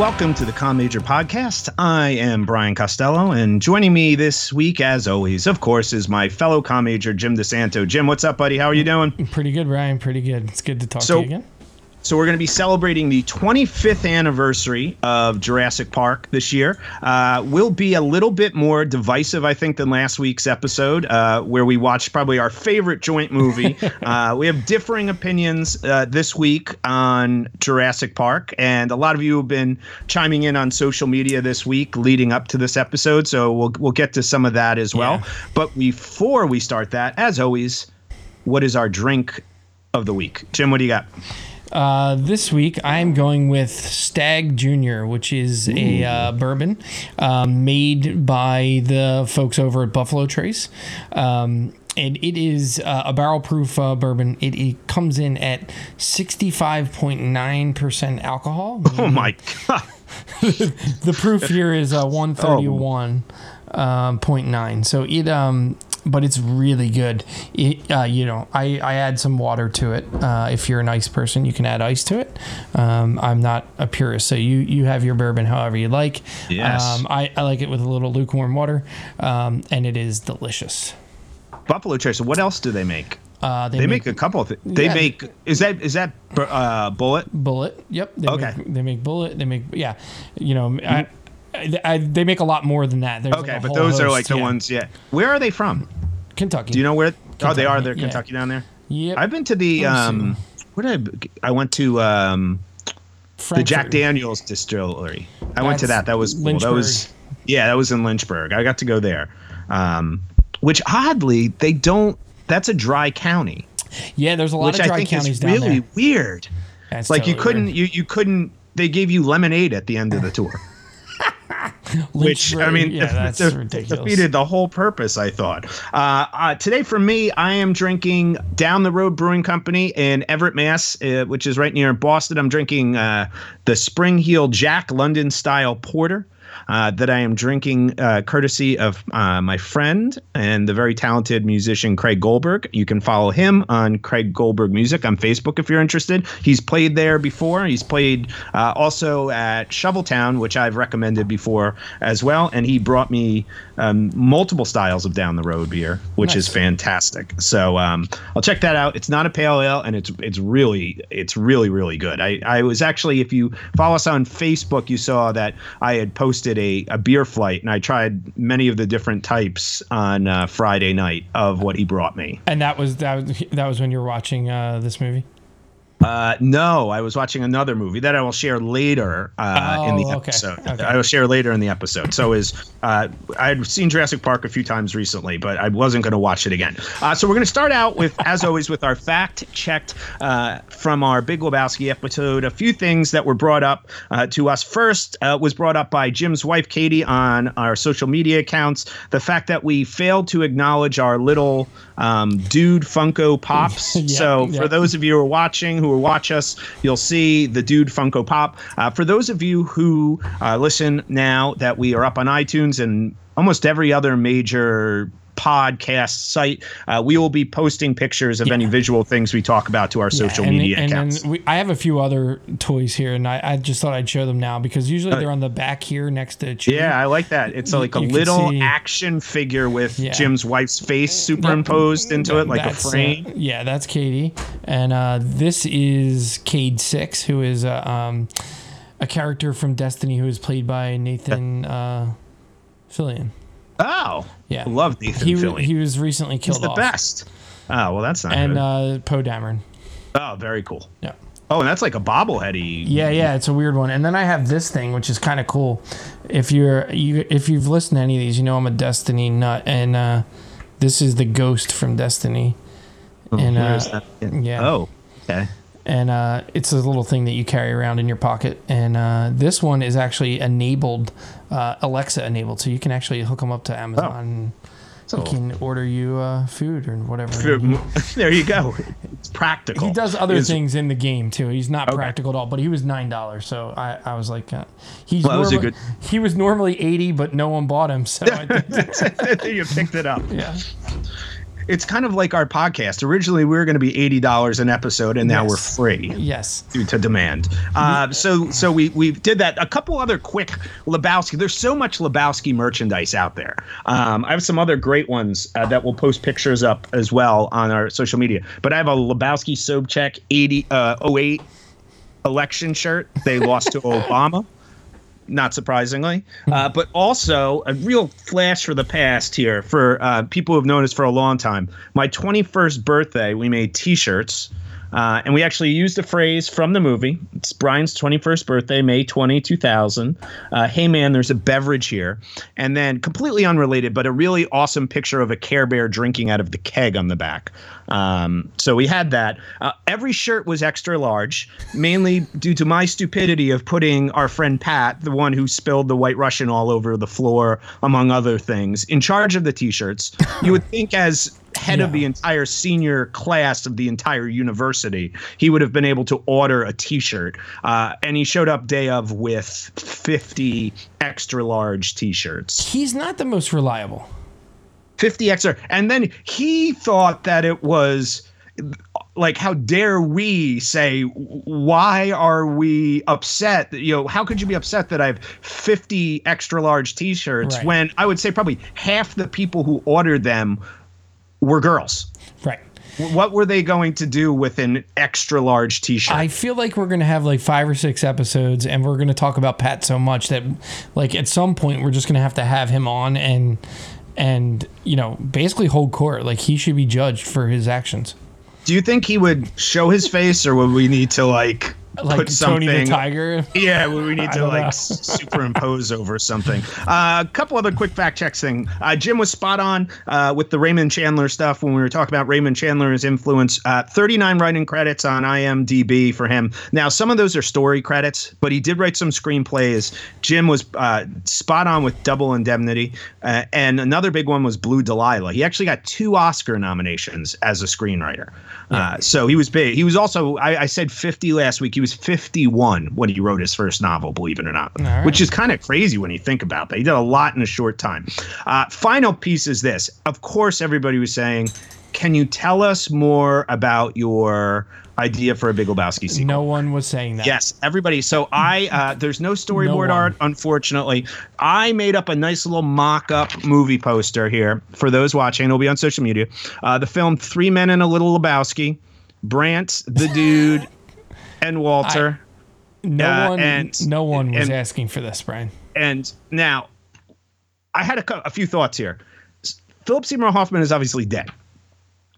Welcome to the Com Major podcast. I am Brian Costello, and joining me this week, as always, of course, is my fellow Com Major Jim DeSanto. Jim, what's up, buddy? How are you doing? Pretty good, Brian. Pretty good. It's good to talk So- to you again. So we're going to be celebrating the 25th anniversary of Jurassic Park this year. Uh, we'll be a little bit more divisive, I think, than last week's episode, uh, where we watched probably our favorite joint movie. uh, we have differing opinions uh, this week on Jurassic Park, and a lot of you have been chiming in on social media this week leading up to this episode. So we'll we'll get to some of that as well. Yeah. But before we start that, as always, what is our drink of the week? Jim, what do you got? Uh, this week, I'm going with Stagg Junior, which is a uh, bourbon um, made by the folks over at Buffalo Trace. Um, and it is uh, a barrel proof uh, bourbon. It, it comes in at 65.9% alcohol. Oh my god! the proof here is uh, 131.9 um, so it um but it's really good it, uh, you know I, I add some water to it uh, if you're an ice person you can add ice to it um, i'm not a purist so you you have your bourbon however you like Yes. um, I, I like it with a little lukewarm water um, and it is delicious Buffalo Trace. What else do they make? uh, They make a couple of things. They Yeah. make is that is that uh, Bulleit? Bulleit. Yep. They Okay. Make, they make Bulleit. They make yeah. You know, I, I, I, they make a lot more than that. There's like Okay, a but those are like the yeah. ones. Yeah. Where are they from? Kentucky. Do you know where? Oh, they are. They're yeah. Kentucky down there. Yeah. I've been to the um. Where did I? I went to um the Jack Daniels distillery. I went to that. That was cool. That was yeah. That was in Lynchburg. I got to go there. Um, which oddly they don't. That's a dry county, Yeah, there's a lot which of I dry think counties is down really there. weird. That's like you couldn't weird. you you couldn't they gave you lemonade at the end of the tour which i mean yeah, that's de- ridiculous. defeated the whole purpose i thought. Uh, uh, today for me i am drinking down the road brewing company in everett mass uh, which is right near boston. I'm drinking uh, the spring heel jack london style porter uh, that I am drinking uh, courtesy of uh, my friend and the very talented musician Craig Goldberg. You can follow him on Craig Goldberg Music on Facebook if you're interested. He's played there before. He's played uh, also at Shoveltown, which I've recommended before as well. And he brought me um, multiple styles of down the road beer, which is fantastic. So um, I'll check that out. It's not a pale ale, and it's it's really it's really really good. I I was actually if you follow us on Facebook, you saw that I had posted a, a beer flight, and I tried many of the different types on uh, Friday night of what he brought me. and that was that was that was when you were watching uh, this movie. Uh, no, I was watching another movie that I will share later uh, in the Oh, okay. episode. Okay. I will share later in the episode. So is uh, I had seen Jurassic Park a few times recently, but I wasn't going to watch it again. Uh, so we're going to start out with, as always, with our fact checked uh, from our Big Lebowski episode. A few things that were brought up uh, to us. First uh, was brought up by Jim's wife Katie on our social media accounts. The fact that we failed to acknowledge our little um, dude Funko Pops. Yeah, so yeah. for those of you who are watching, who will watch us, you'll see the dude Funko Pop. Uh, for those of you who uh, listen now, that we are up on iTunes and almost every other major podcast site, uh, we will be posting pictures of any visual things we talk about to our social and, media and accounts. then we, I have a few other toys here, and I, I just thought I'd show them now because usually they're on the back here next to. Chewie. Uh, yeah, I like that. It's like a you little see- action figure with Yeah. Jim's wife's face superimposed into it, like a That's, uh, frame. yeah, that's Katie, and uh, this is Cayde Six, who is uh, um, a character from Destiny who is played by Nathan uh, Fillion. Oh, Yeah, love Nathan he Fillion. he was recently killed. He's the off. best. Oh well, that's not And good. uh, Poe Dameron. oh, very cool. Yeah. Oh, and that's like a bobbleheady. Yeah, yeah, it's a weird one. And then I have this thing, which is kind of cool. If you're you, if you've listened to any of these, you know I'm a Destiny nut, and uh, this is the Ghost from Destiny. and uh, yeah. Oh, okay. And uh, it's a little thing that you carry around in your pocket. And uh, this one is actually enabled, uh, Alexa enabled, so you can actually hook them up to Amazon. So He can order you uh, food or whatever. there you go. It's practical. He does other It's- things in the game too. He's not Okay. practical at all, but he was nine dollars. So I, I was like, uh, he's Well, that was normally, he was normally eighty, but no one bought him. So I think, you picked it up. yeah, it's kind of like our podcast. Originally, we were going to be eighty dollars an episode, and now Yes. we're free Yes. due to demand. Uh, so so we we did that. A couple other quick Lebowski. There's so much Lebowski merchandise out there. Um, I have some other great ones uh, that we'll post pictures up as well on our social media. But I have a Lebowski Sobchak 80 uh, 08 election shirt. They lost to Obama. Not surprisingly, uh, but also a real flash for the past here for uh, people who've known us for a long time. My 21st birthday, we made T-shirts, uh, and we actually used a phrase from the movie. It's Brian's 21st birthday, May 20, 2000. Uh, hey man, there's a beverage here, and then completely unrelated, but a really awesome picture of a Care Bear drinking out of the keg on the back. Um, so we had that. Uh, every shirt was extra large, mainly due to my stupidity of putting our friend Pat, the one who spilled the White Russian all over the floor, among other things, in charge of the T-shirts. You would think as head of the entire senior class of the entire university, he would have been able to order a T-shirt. Uh, and he showed up day of with 50 extra large T-shirts. He's not the most reliable. 50 extra. And then he thought that it was like, how dare we say, why are we upset? You know, how could you be upset that I have 50 extra large t shirts Right. when I would say probably half the people who ordered them were girls? Right. What were they going to do with an extra large t shirt? I feel like we're gonna have like five or six episodes, and we're gonna talk about Pat so much that, like, at some point we're just gonna have to have him on and and you know basically hold court. Like he should be judged for his actions. Do you think he would show his face or would we need to like, Like put something Tony the Tiger. Yeah, we need to like superimpose over something. Uh, a couple other quick fact checks thing. Uh, Jim was spot on uh, with the Raymond Chandler stuff when we were talking about Raymond Chandler's influence. Uh, 39 writing credits on IMDb for him. Now, some of those are story credits, but he did write some screenplays. Jim was uh, spot on with Double Indemnity, uh, and another big one was Blue Dahlia. He actually got two Oscar nominations as a screenwriter. Uh, so he was big. He was also, I, I said 50 last week. He was 51 when he wrote his first novel, believe it or not, right. which is kind of crazy when you think about that. He did a lot in a short time. Uh, final piece is this. Of course, everybody was saying, can you tell us more about your idea for a Big Lebowski sequel? No one was saying that. Yes, everybody. So I uh, there's no storyboard No art, unfortunately. I made up a nice little mock-up movie poster here for those watching. It'll be on social media. Uh, the film Three Men and a Little Lebowski, Brandt, the dude, and Walter. No Uh, one. and- no one was and- asking for this, Brian. and now, I had a, a few thoughts here. Philip Seymour Hoffman is obviously dead.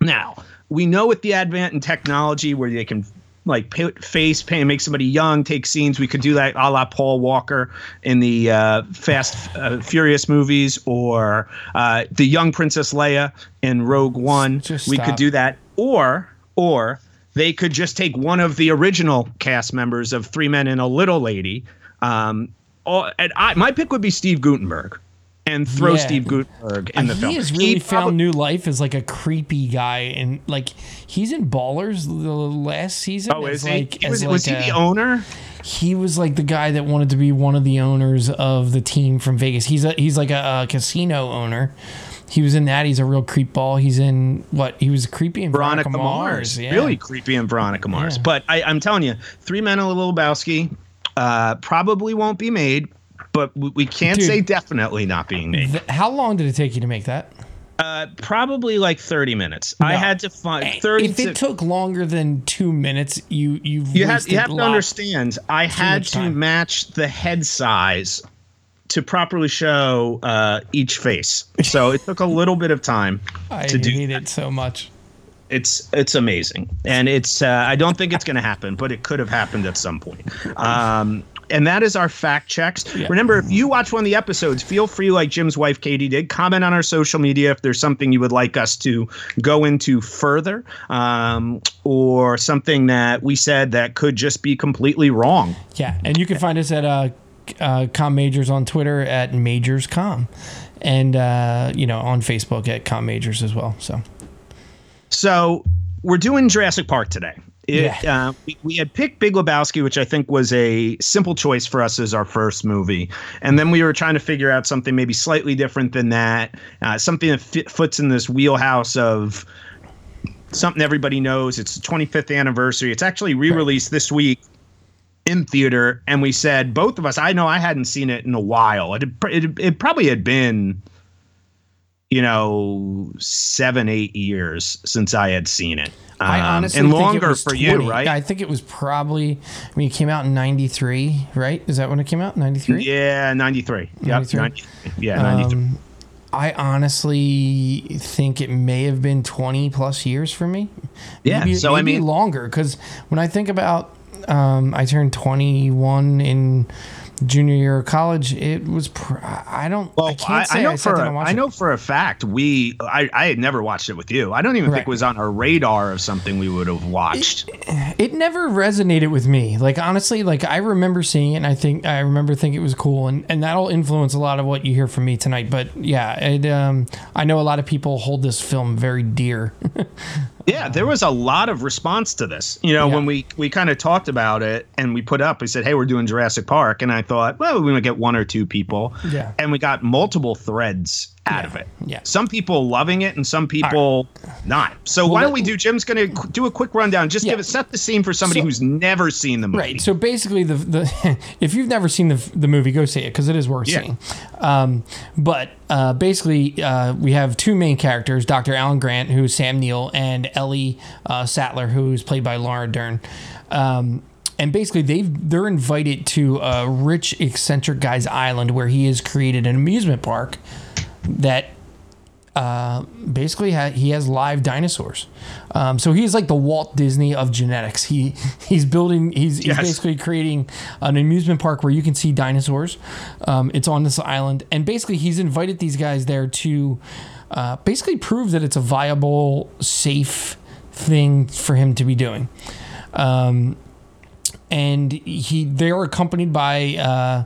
Now we know with the advent in technology where they can like face paint, make somebody young, take scenes. We could do that a la Paul Walker in the uh, Fast uh, Furious movies, or uh, the young Princess Leia in Rogue One. Just we could do that, or or they could just take one of the original cast members of Three Men and a Little Lady. Um, and I, my pick would be Steve Guttenberg, and throw Yeah. Steve Guttenberg in the he film. has really found probably- new life as like a creepy guy, and like he's in Ballers the last season. Oh, is he? like he was, like was he a- the owner? he was like the guy that wanted to be one of the owners of the team from Vegas. He's a he's like a, a casino owner. He was in that. He's a real creep ball. He's in what? He was creepy in Veronica, Veronica, Mars. Yeah. Really creepy in Veronica Mars. Yeah. But I, I'm telling you, Three Men and a Little Lebowski uh, probably won't be made, but we, we can't Dude. say definitely not being made. Th- how long did it take you to make that? Uh, probably like 30 minutes. I had to find 30 If to, it took longer than two minutes, you you you have, you have to understand, I had to time. match the head size to properly show uh, each face. So it took a little bit of time I to do it so much. it's it's amazing and it's uh, i don't think it's going to happen but it could have happened at some point um, and that is our fact checks Yeah. remember if you watch one of the episodes feel free like jim's wife katie did comment on our social media if there's something you would like us to go into further um, or something that we said that could just be completely wrong Yeah, and you can find us at uh, uh, Com Majors on Twitter at MajorsCom, and uh, you know on Facebook at Com Majors as well. So So we're doing Jurassic Park today. It, Yeah. uh, we, we had picked Big Lebowski, which I think was a simple choice for us as our first movie, and then we were trying to figure out something maybe slightly different than that, uh, something that fit, fits in this wheelhouse of something everybody knows. It's the 25th anniversary. It's actually re-released this week in theater, and we said both of us. I know I hadn't seen it in a while. It it, it probably had been, you know, seven eight years since I had seen it. I Um, honestly and think it longer for 20. you, right? I think it was probably. I mean, it came out in '93, right? Is that when it came out? '93. Yeah, 93. Yep, 93? 90, yeah, 93. Um, I honestly think it may have been 20 plus years for me. Yeah, Maybe, so, I mean- longer because when I think about, um, I turned 21 in junior year of college. It was. Pr- I don't. Well, I I, can't say I I, know sat for a, I it. know for a fact we I, I had never watched it with you. I don't even Right. think it was on our radar of something we would have watched. it never resonated with me. Like honestly, like I remember seeing it and I think I remember thinking it was cool and, and that'll influence a lot of what you hear from me tonight. But yeah, it, um, I know a lot of people hold this film very dear. Yeah, there was a lot of response to this. You know, Yeah. when we we kind of talked about it and we put up, we said, "Hey, we're doing Jurassic Park," and I thought, well, we might get one or two people. Yeah. and we got multiple threads out of it. yeah. some people loving it and some people not. So why don't we do? Jim's gonna do a quick rundown. Just Yeah. give it set the scene for somebody So- who's never seen the movie. Right. So basically, the the if you've never seen the the movie, go see it because it is worth Yeah. seeing. Um, but uh, basically, uh, we have two main characters: Dr. Alan Grant, who's Sam Neill, and Ellie uh, Sattler, who's played by Laura Dern. Um, and basically, they they're invited to a rich, eccentric guy's island where he has created an amusement park that uh, basically ha- he has live dinosaurs. Um, so he's like the Walt Disney of genetics. He he's building. He's, he's basically creating an amusement park where you can see dinosaurs. Um, it's on this island, and basically he's invited these guys there to uh, basically prove that it's a viable, safe thing for him to be doing. Um, and he they are accompanied by uh,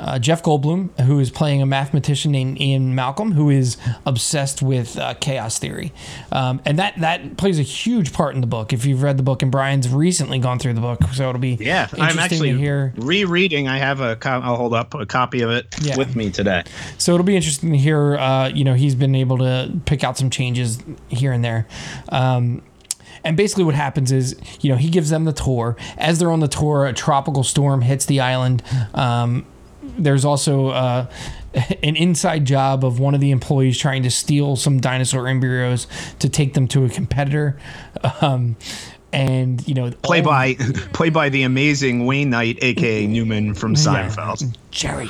uh, Jeff Goldblum, who is playing a mathematician named Ian Malcolm, who is obsessed with uh, chaos theory, um, and that that plays a huge part in the book. If you've read the book, and Brian's recently gone through the book, so it'll be Yeah, interesting I'm actually to hear. rereading. I have a. Co- I'll hold up a copy of it Yeah. with me today. So it'll be interesting to hear. Uh, you know, he's been able to pick out some changes here and there. Um, and basically, what happens is, you know, he gives them the tour. As they're on the tour, a tropical storm hits the island. Um, there's also uh, an inside job of one of the employees trying to steal some dinosaur embryos to take them to a competitor. Um, and you know, Play by play by the amazing Wayne Knight, aka Newman from. Seinfeld. Jerry.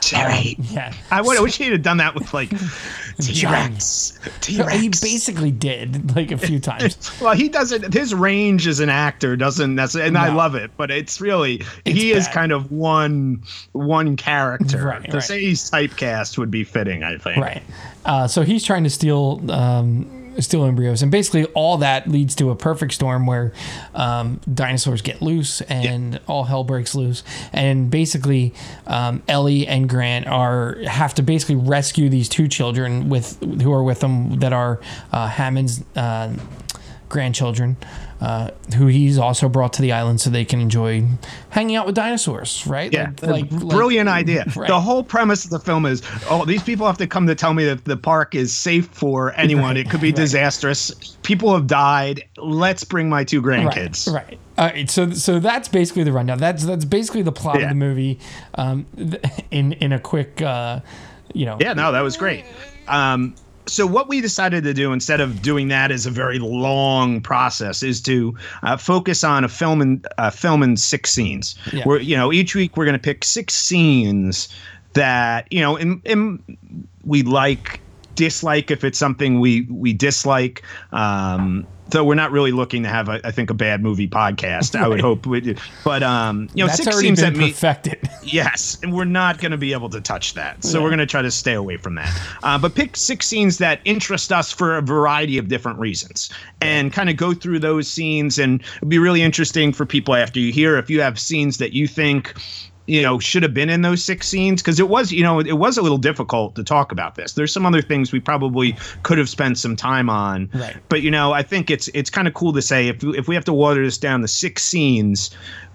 Jerry. Yeah. I, would, I wish he'd have done that with like T Rex. T Rex. He basically did like a few times. Well, he doesn't. His range as an actor doesn't necessarily, and I love it. But it's really he is kind of one one character. Right, to right. say he's typecast would be fitting, I think. Right. Uh, so he's trying to steal um, steal embryos, and basically all that leads to a perfect storm where um, dinosaurs get loose and all hell breaks loose. And basically, um, Ellie and Grant are have to basically rescue these two children with who are with them that are uh, Hammond's. Uh, grandchildren uh, who he's also brought to the island so they can enjoy hanging out with dinosaurs right Yeah, like, like, like- brilliant idea. Right. The whole premise of the film is, oh, these people have to come to tell me that the park is safe for anyone. Right, It could be right. disastrous. People have died. Let's bring my two grandkids. Right. All right. So so that's basically the rundown. That's that's basically the plot Yeah. of the movie. Um, in in a quick, uh, you know. Yeah, no, that was great. Um, so what we decided to do instead of doing that as a very long process is to uh, focus on a film in uh, film in six scenes. Yeah. Where you know each week we're going to pick six scenes that you know and, in we like dislike if it's something we we dislike. Um, though we're not really looking to have, a, I think, a bad movie podcast. I would hope, we but um, you know, That's six been that meet. perfected. Yes, and we're not going to be able to touch that. So Yeah. we're going to try to stay away from that. Uh, but pick six scenes that interest us for a variety of different reasons and kind of go through those scenes. And it'd be really interesting for people after you hear if you have scenes that you think you know should have been in those six scenes because it was you know it was a little difficult to talk about this. There's some other things we probably could have spent some time on. Right. but you know i think it's it's kind of cool to say if if we have to water this down to six scenes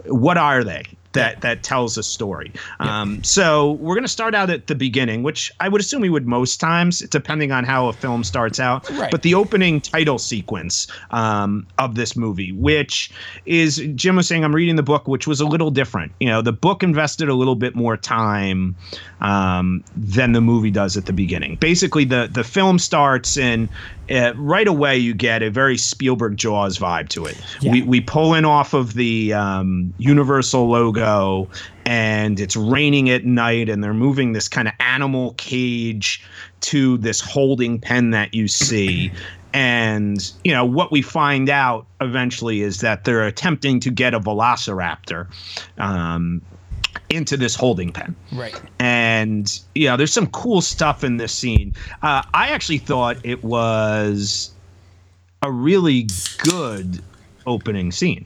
what are they that that tells a story. Um, so we're going to start out at the beginning, which I would assume we would most times, depending on how a film starts out. Right. But the opening title sequence um, of this movie, which is Jim was saying, I'm reading the book, which was a little different. You know, the book invested a little bit more time um, than the movie does at the beginning. Basically, the the film starts and uh, right away you get a very Spielberg Jaws vibe to it. Yeah. We we pull in off of the um, Universal logo, and it's raining at night, and they're moving this kind of animal cage to this holding pen that you see. And you know what we find out eventually is that they're attempting to get a velociraptor um, into this holding pen Right. and yeah, there's some cool stuff in this scene. Uh, I actually thought it was a really good opening scene.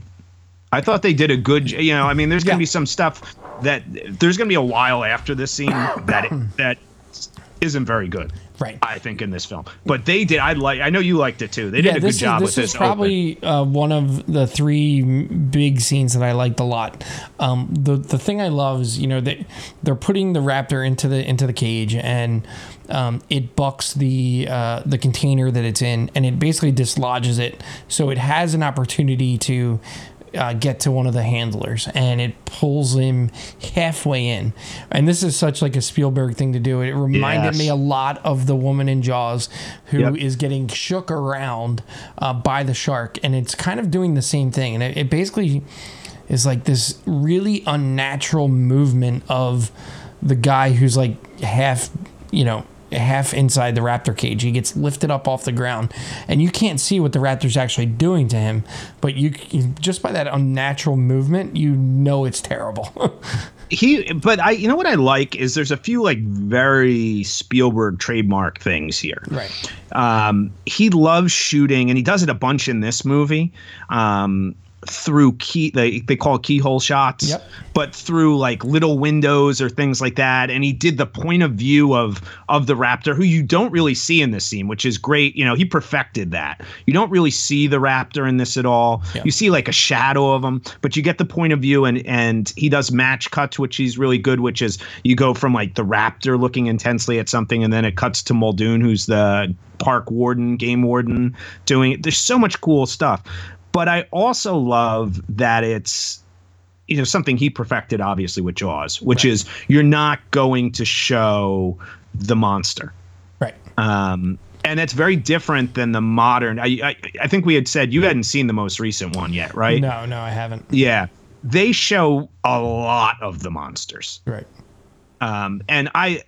I thought they did a good, you know, I mean, there's gonna be some stuff that there's gonna be a while after this scene that it, that isn't very good. Right. I think in this film, but they did. I like. I know you liked it too. They did a good this job is, with this this. is probably uh, one of the three big scenes that I liked a lot. Um, the the thing I love is you know they they're putting the raptor into the into the cage and um, it bucks the uh, the container that it's in and it basically dislodges it so it has an opportunity to uh, get to one of the handlers and it pulls him halfway in and this is such like a spielberg thing to do it reminded Yes. me a lot of the woman in jaws who is Yep. getting shook around uh, by the shark and it's kind of doing the same thing and it, it basically is like this really unnatural movement of the guy who's like half you know half inside the raptor cage. He gets lifted up off the ground. And you can't see what the raptor's actually doing to him but you just by that unnatural movement you know it's terrible. He but i you know what i like is there's a few like very spielberg trademark things here. Right. Um he loves shooting and he does it a bunch in this movie. Um through key they they call keyhole shots Yep. but through like little windows or things like that. And he did the point of view of of the raptor who you don't really see in this scene which is great. You know he perfected that. You don't really see the raptor in this at all. You see like a shadow of him but you get the point of view and and he does match cuts which he's really good which is you go from like the raptor looking intensely at something and then it cuts to muldoon who's the park warden game warden doing it. There's so much cool stuff but i also love that it's you know something he perfected obviously with jaws which Right. is you're not going to show the monster. Right. Um and that's very different than the modern I, I i think we had said you hadn't seen the most recent one yet right? No no i haven't. Yeah. They show a lot of the monsters. Right. Um and i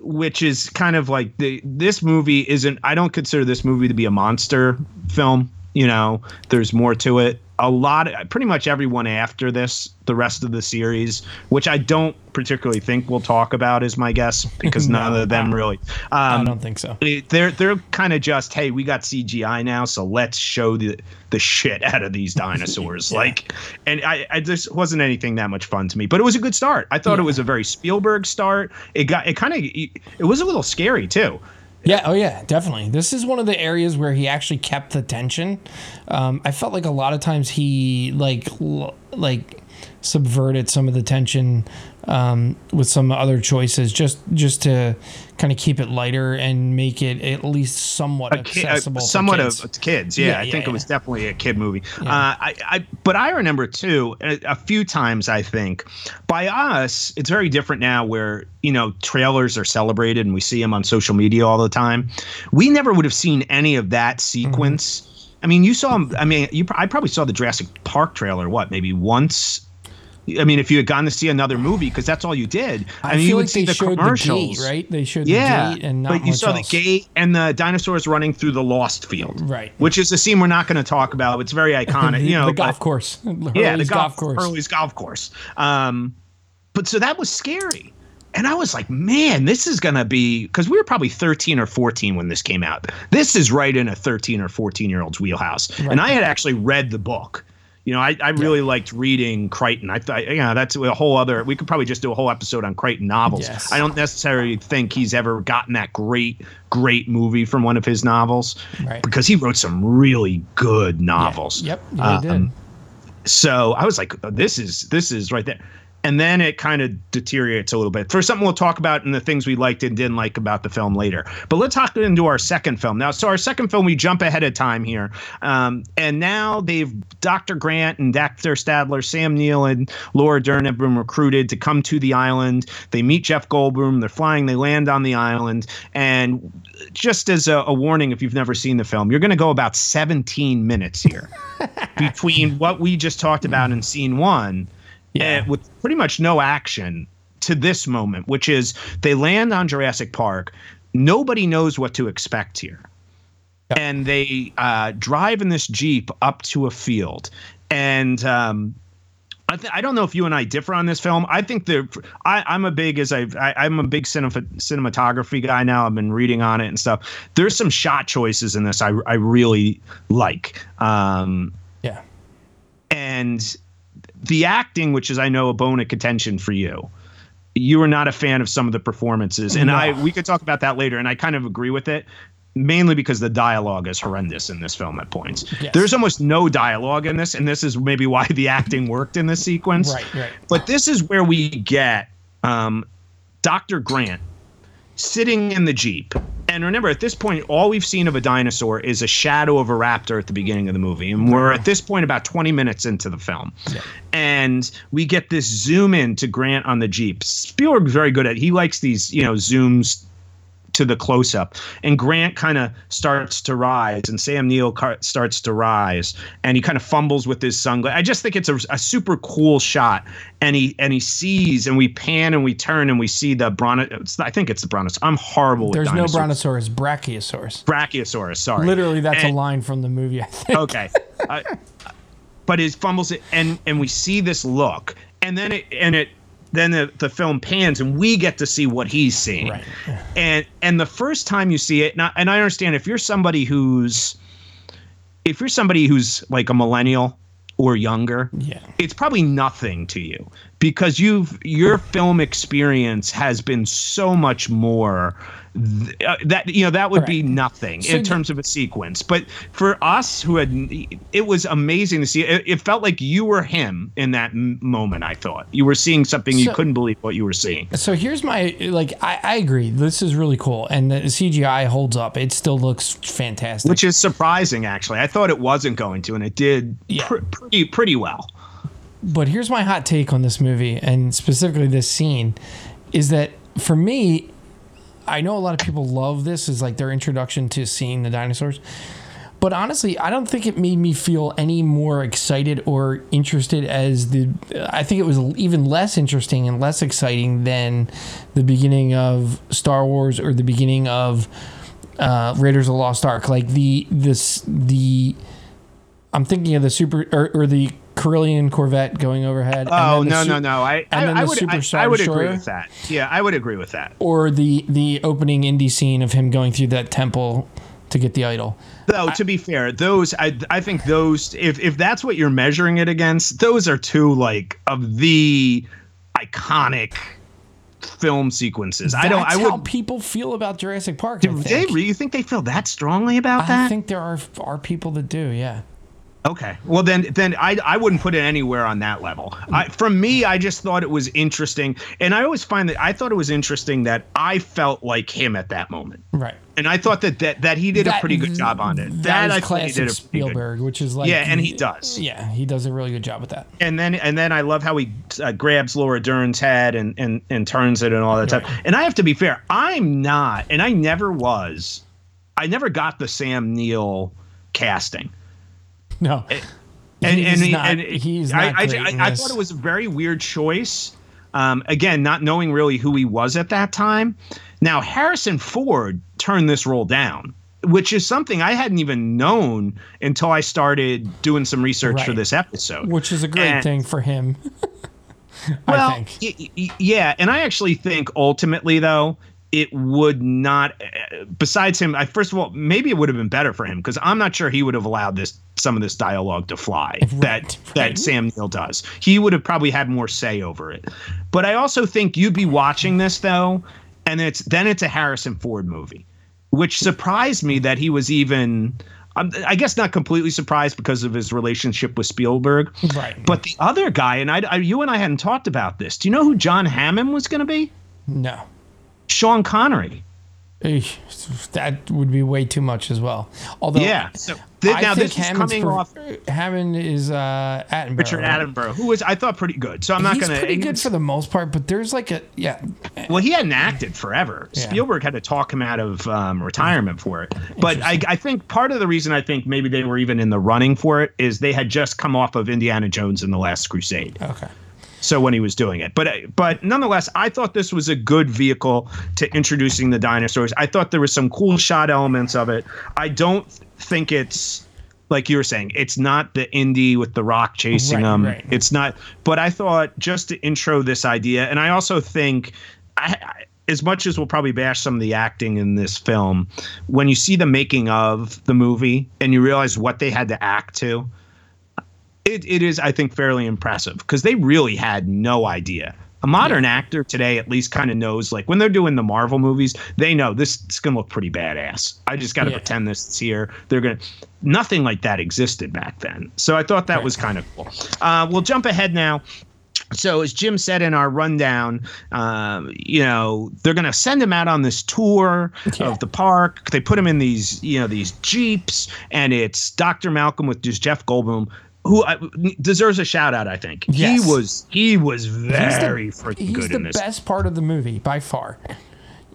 which is kind of like the this movie isn't i don't consider this movie to be a monster film you know there's more to it. A lot pretty much everyone after this the rest of the series which i don't particularly think we'll talk about is my guess because none of them I- really. I um don't think so. it- they're they're kind of just hey we got CGI now so let's show the the shit out of these dinosaurs. Yeah. like and I I just wasn't anything that much fun to me but it was a good start. I thought it was a very Spielberg start. It got it kind of it was a little scary too Yeah, oh yeah, definitely. This is one of the areas where he actually kept the tension. Um, I felt like a lot of times he like l- like subverted some of the tension um, with some other choices, just just to kind of keep it lighter and make it at least somewhat a ki- uh, accessible. for somewhat kids. of kids. Yeah, Yeah, I yeah, think it was definitely a kid movie. Uh, I, I, but I remember too a, a few times. I think by us, it's very different now, where you know trailers are celebrated and we see them on social media all the time. We never would have seen any of that sequence. I mean, you saw. I mean, you. I probably saw the Jurassic Park trailer. What, maybe once. I mean, if you had gone to see another movie, because that's all you did. I, mean, you would like see they the showed commercials. the gate, right? They showed Yeah, the gate and not but you saw else. the gate and the dinosaurs running through the lost field, Right. Which is a scene we're not going to talk about. It's very iconic, the, you know. the golf but- course. yeah, the Hurley's golf, course. Hurley's golf course. Um, but so that was scary, and I was like, man, this is going to be because we were probably thirteen or fourteen when this came out. This is right in a thirteen or fourteen year old's wheelhouse, and I had actually read the book. You know, I, I really yeah. liked reading Crichton. I thought, you know, that's a whole other. We could probably just do a whole episode on Crichton novels. Yes. I don't necessarily think he's ever gotten that great, great movie from one of his novels, right. because he wrote some really good novels. Yeah. Yep, yeah, um, he did. So I was like, this is this is right there and then it kind of deteriorates a little bit. For something we'll talk about in the things we liked and didn't like about the film later. But let's hop into our second film now. So our second film, we jump ahead of time here, um, and now they've Dr. Grant and dr Sattler, Sam Neill, and Laura Dern have been recruited to come to the island. They meet Jeff Goldblum. They're flying. They land on the island, and just as a, a warning, if you've never seen the film, you're going to go about 17 minutes here between what we just talked about in scene one yeah. with pretty much no action to this moment, which is they land on Jurassic Park. Nobody knows what to expect here. Yep. And they uh, drive in this Jeep up to a field. And um, I, th- I, don't know if you and I differ on this film. I think the I, am a big as I've, I, am a big cinematography guy now. I've been reading on it and stuff. There's some shot choices in this I, I really like. Um, yeah. And the acting, which is I know a bone of contention for you, you were not a fan of some of the performances, and no. I we could talk about that later. And I kind of agree with it, mainly because the dialogue is horrendous in this film at points. Yes. There's almost no dialogue in this, and this is maybe why the acting worked in this sequence. Right, right. But this is where we get um, Dr. Grant sitting in the jeep and remember, at this point, all we've seen of a dinosaur is a shadow of a raptor at the beginning of the movie. And we're at this point about 20 minutes into the film. Yeah. And we get this zoom in to Grant on the Jeep. Spielberg's very good at it. He likes these, you know, zooms to the close up, and Grant kind of starts to rise, and Sam Neill car- starts to rise, and he kind of fumbles with his sunglasses. I just think it's a, a, super cool shot, and he and he sees, and we pan and we turn, and we see the brontosaurus. I think it's the brontosaurus. I'm horrible. There's no brontosaurus, brachiosaurus. Brachiosaurus. Sorry. Literally, that's and, a line from the movie. I think. Okay. uh, but it fumbles it, and and we see this look, and then it and it then the, the film pans and we get to see what he's seeing right. and and the first time you see it and I, and I understand if you're somebody who's if you're somebody who's like a millennial or younger yeah it's probably nothing to you because you've your film experience has been so much more uh, that you know that would right. be nothing so in terms of a sequence. But for us who had it was amazing to see it, it felt like you were him in that m- moment i thought. You were seeing something so, you couldn't believe what you were seeing. So here's my like I, I agree. This is really cool. And the cgi holds up. It still looks fantastic. Which is surprising actually. I thought it wasn't going to and it did yeah. pr- pretty pretty well. But here's my hot take on this movie and specifically this scene is that for me I know a lot of people love this as like their introduction to seeing the dinosaurs. But honestly, I don't think it made me feel any more excited or interested as the. I think it was even less interesting and less exciting than the beginning of Star Wars or the beginning of uh, Raiders of the Lost Ark. Like the this the. I'm thinking of the super or, or the Corellian Corvette going overhead. Oh no su- no no! I and I, I would I, I, would agree with that. Yeah, I would agree with that. Or the the opening Indy scene of him going through that temple to get the idol. Though to be fair, those I I think those if if that's what you're measuring it against, those are two like of the iconic film sequences. That's I don't. I would. How people feel about Jurassic Park. Do they? You think they feel that strongly about I that? I think there are are people that do. Yeah. Okay. Well, then, then I, I wouldn't put it anywhere on that level. I, from me, I just thought it was interesting, and I always find that I thought it was interesting that I felt like him at that moment. Right. And I thought that that, that he did that, a pretty good job on it. That, that I classic he did a Spielberg, good, which is like yeah, and he does. Yeah, he does a really good job with that. And then and then I love how he uh, grabs Laura Dern's head and and and turns it and all that right. stuff. And I have to be fair, I'm not, and I never was, I never got the Sam Neill casting. No. And, he's and, not, and he's not I, I, I, thought it was a very weird choice. Um, again, not knowing really who he was at that time. Now, Harrison Ford turned this role down, which is something I hadn't even known until I started doing some research right. for this episode. Which is a great and, thing for him. well, y- y- yeah. And I actually think ultimately, though, it would not. uh, Besides him, I, first of all, maybe it would have been better for him because I'm not sure he would have allowed this some of this dialogue to fly that that right. Sam Neill does. He would have probably had more say over it. But I also think you'd be watching this though, and it's then it's a Harrison Ford movie, which surprised me that he was even. I guess not completely surprised because of his relationship with Spielberg, Right. But the other guy, and I, I, you and I hadn't talked about this. Do you know who John Hammond was going to be? No. Sean Connery. Eesh, That would be way too much as well. Although Yeah. So th- I now think this is Hammond's coming off Hammond is uh, Attenborough. Richard right? Attenborough, who was I thought pretty good. So I'm not going to. Pretty good for the most part, but there's like a yeah. Well, he hadn't acted forever. Yeah. Spielberg had to talk him out of um, retirement for it. But I, I think part of the reason I think maybe they were even in the running for it is they had just come off of Indiana Jones and the Last Crusade. Okay. So when he was doing it, but uh, but nonetheless, I thought this was a good vehicle to introducing the dinosaurs. I thought there was some cool shot elements of it. I don't think it's like you were saying, it's not the indie with the rock chasing Right, them. right. It's not. But I thought just to intro this idea, and I also think, I, I, as much as we'll probably bash some of the acting in this film, when you see the making of the movie and you realize what they had to act to, it, it is, I think, fairly impressive because they really had no idea. A modern actor today at least kind of knows, like when they're doing the Marvel movies, they know this is going to look pretty badass. I just got to Yeah. pretend this is here. They're going to, nothing like that existed back then. So I thought that was kind of cool. Uh, we'll jump ahead now. So as Jim said in our rundown, um, you know they're going to send him out on this tour Yeah. of the park. They put him in these, you know, these jeeps, and it's Dr. Malcolm with just Jeff Goldblum, who uh, deserves a shout out. I think Yes. he was he was He's the- very freaking He's good the in this. best part of the movie by far.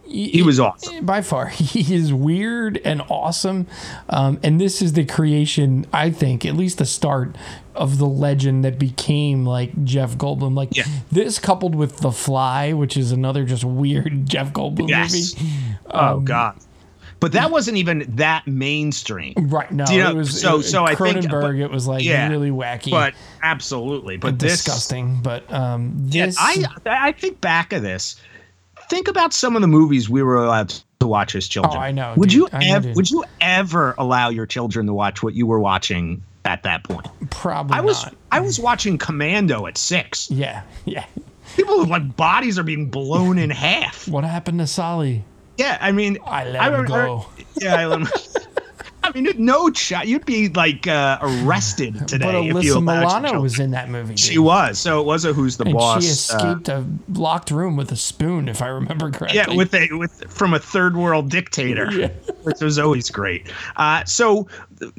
He was awesome. by far. He is weird and awesome, um, and this is the creation, I think, at least the start of the legend that became like Jeff Goldblum. Like Yeah. this, coupled with The Fly, which is another just weird Jeff Goldblum Yes. movie. oh Um, God. But that wasn't even that mainstream. Right? No, you know- it was so- it, so I think- Cronenberg. but- it was like yeah, really wacky, But absolutely. But this disgusting. But um, Yeah, this, I I think back of this. Think about some of the movies we were allowed to watch as children. Oh, I know, Would dude. you ever would you ever allow your children to watch what you were watching at that point? probably I was not. I was watching Commando at six. Yeah, yeah. People like bodies are being blown in half. What happened to Sally? Yeah, I mean, I let him remember- go. Yeah, I let him. I mean, no shot. You'd be like uh, arrested today But if you Alyssa allowed your Milano was in that movie. She was. So it was a Who's the And Boss. she uh, escaped a locked room with a spoon, if I remember correctly. Yeah, with a with from a third world dictator, Yeah. which was always great. Uh, so,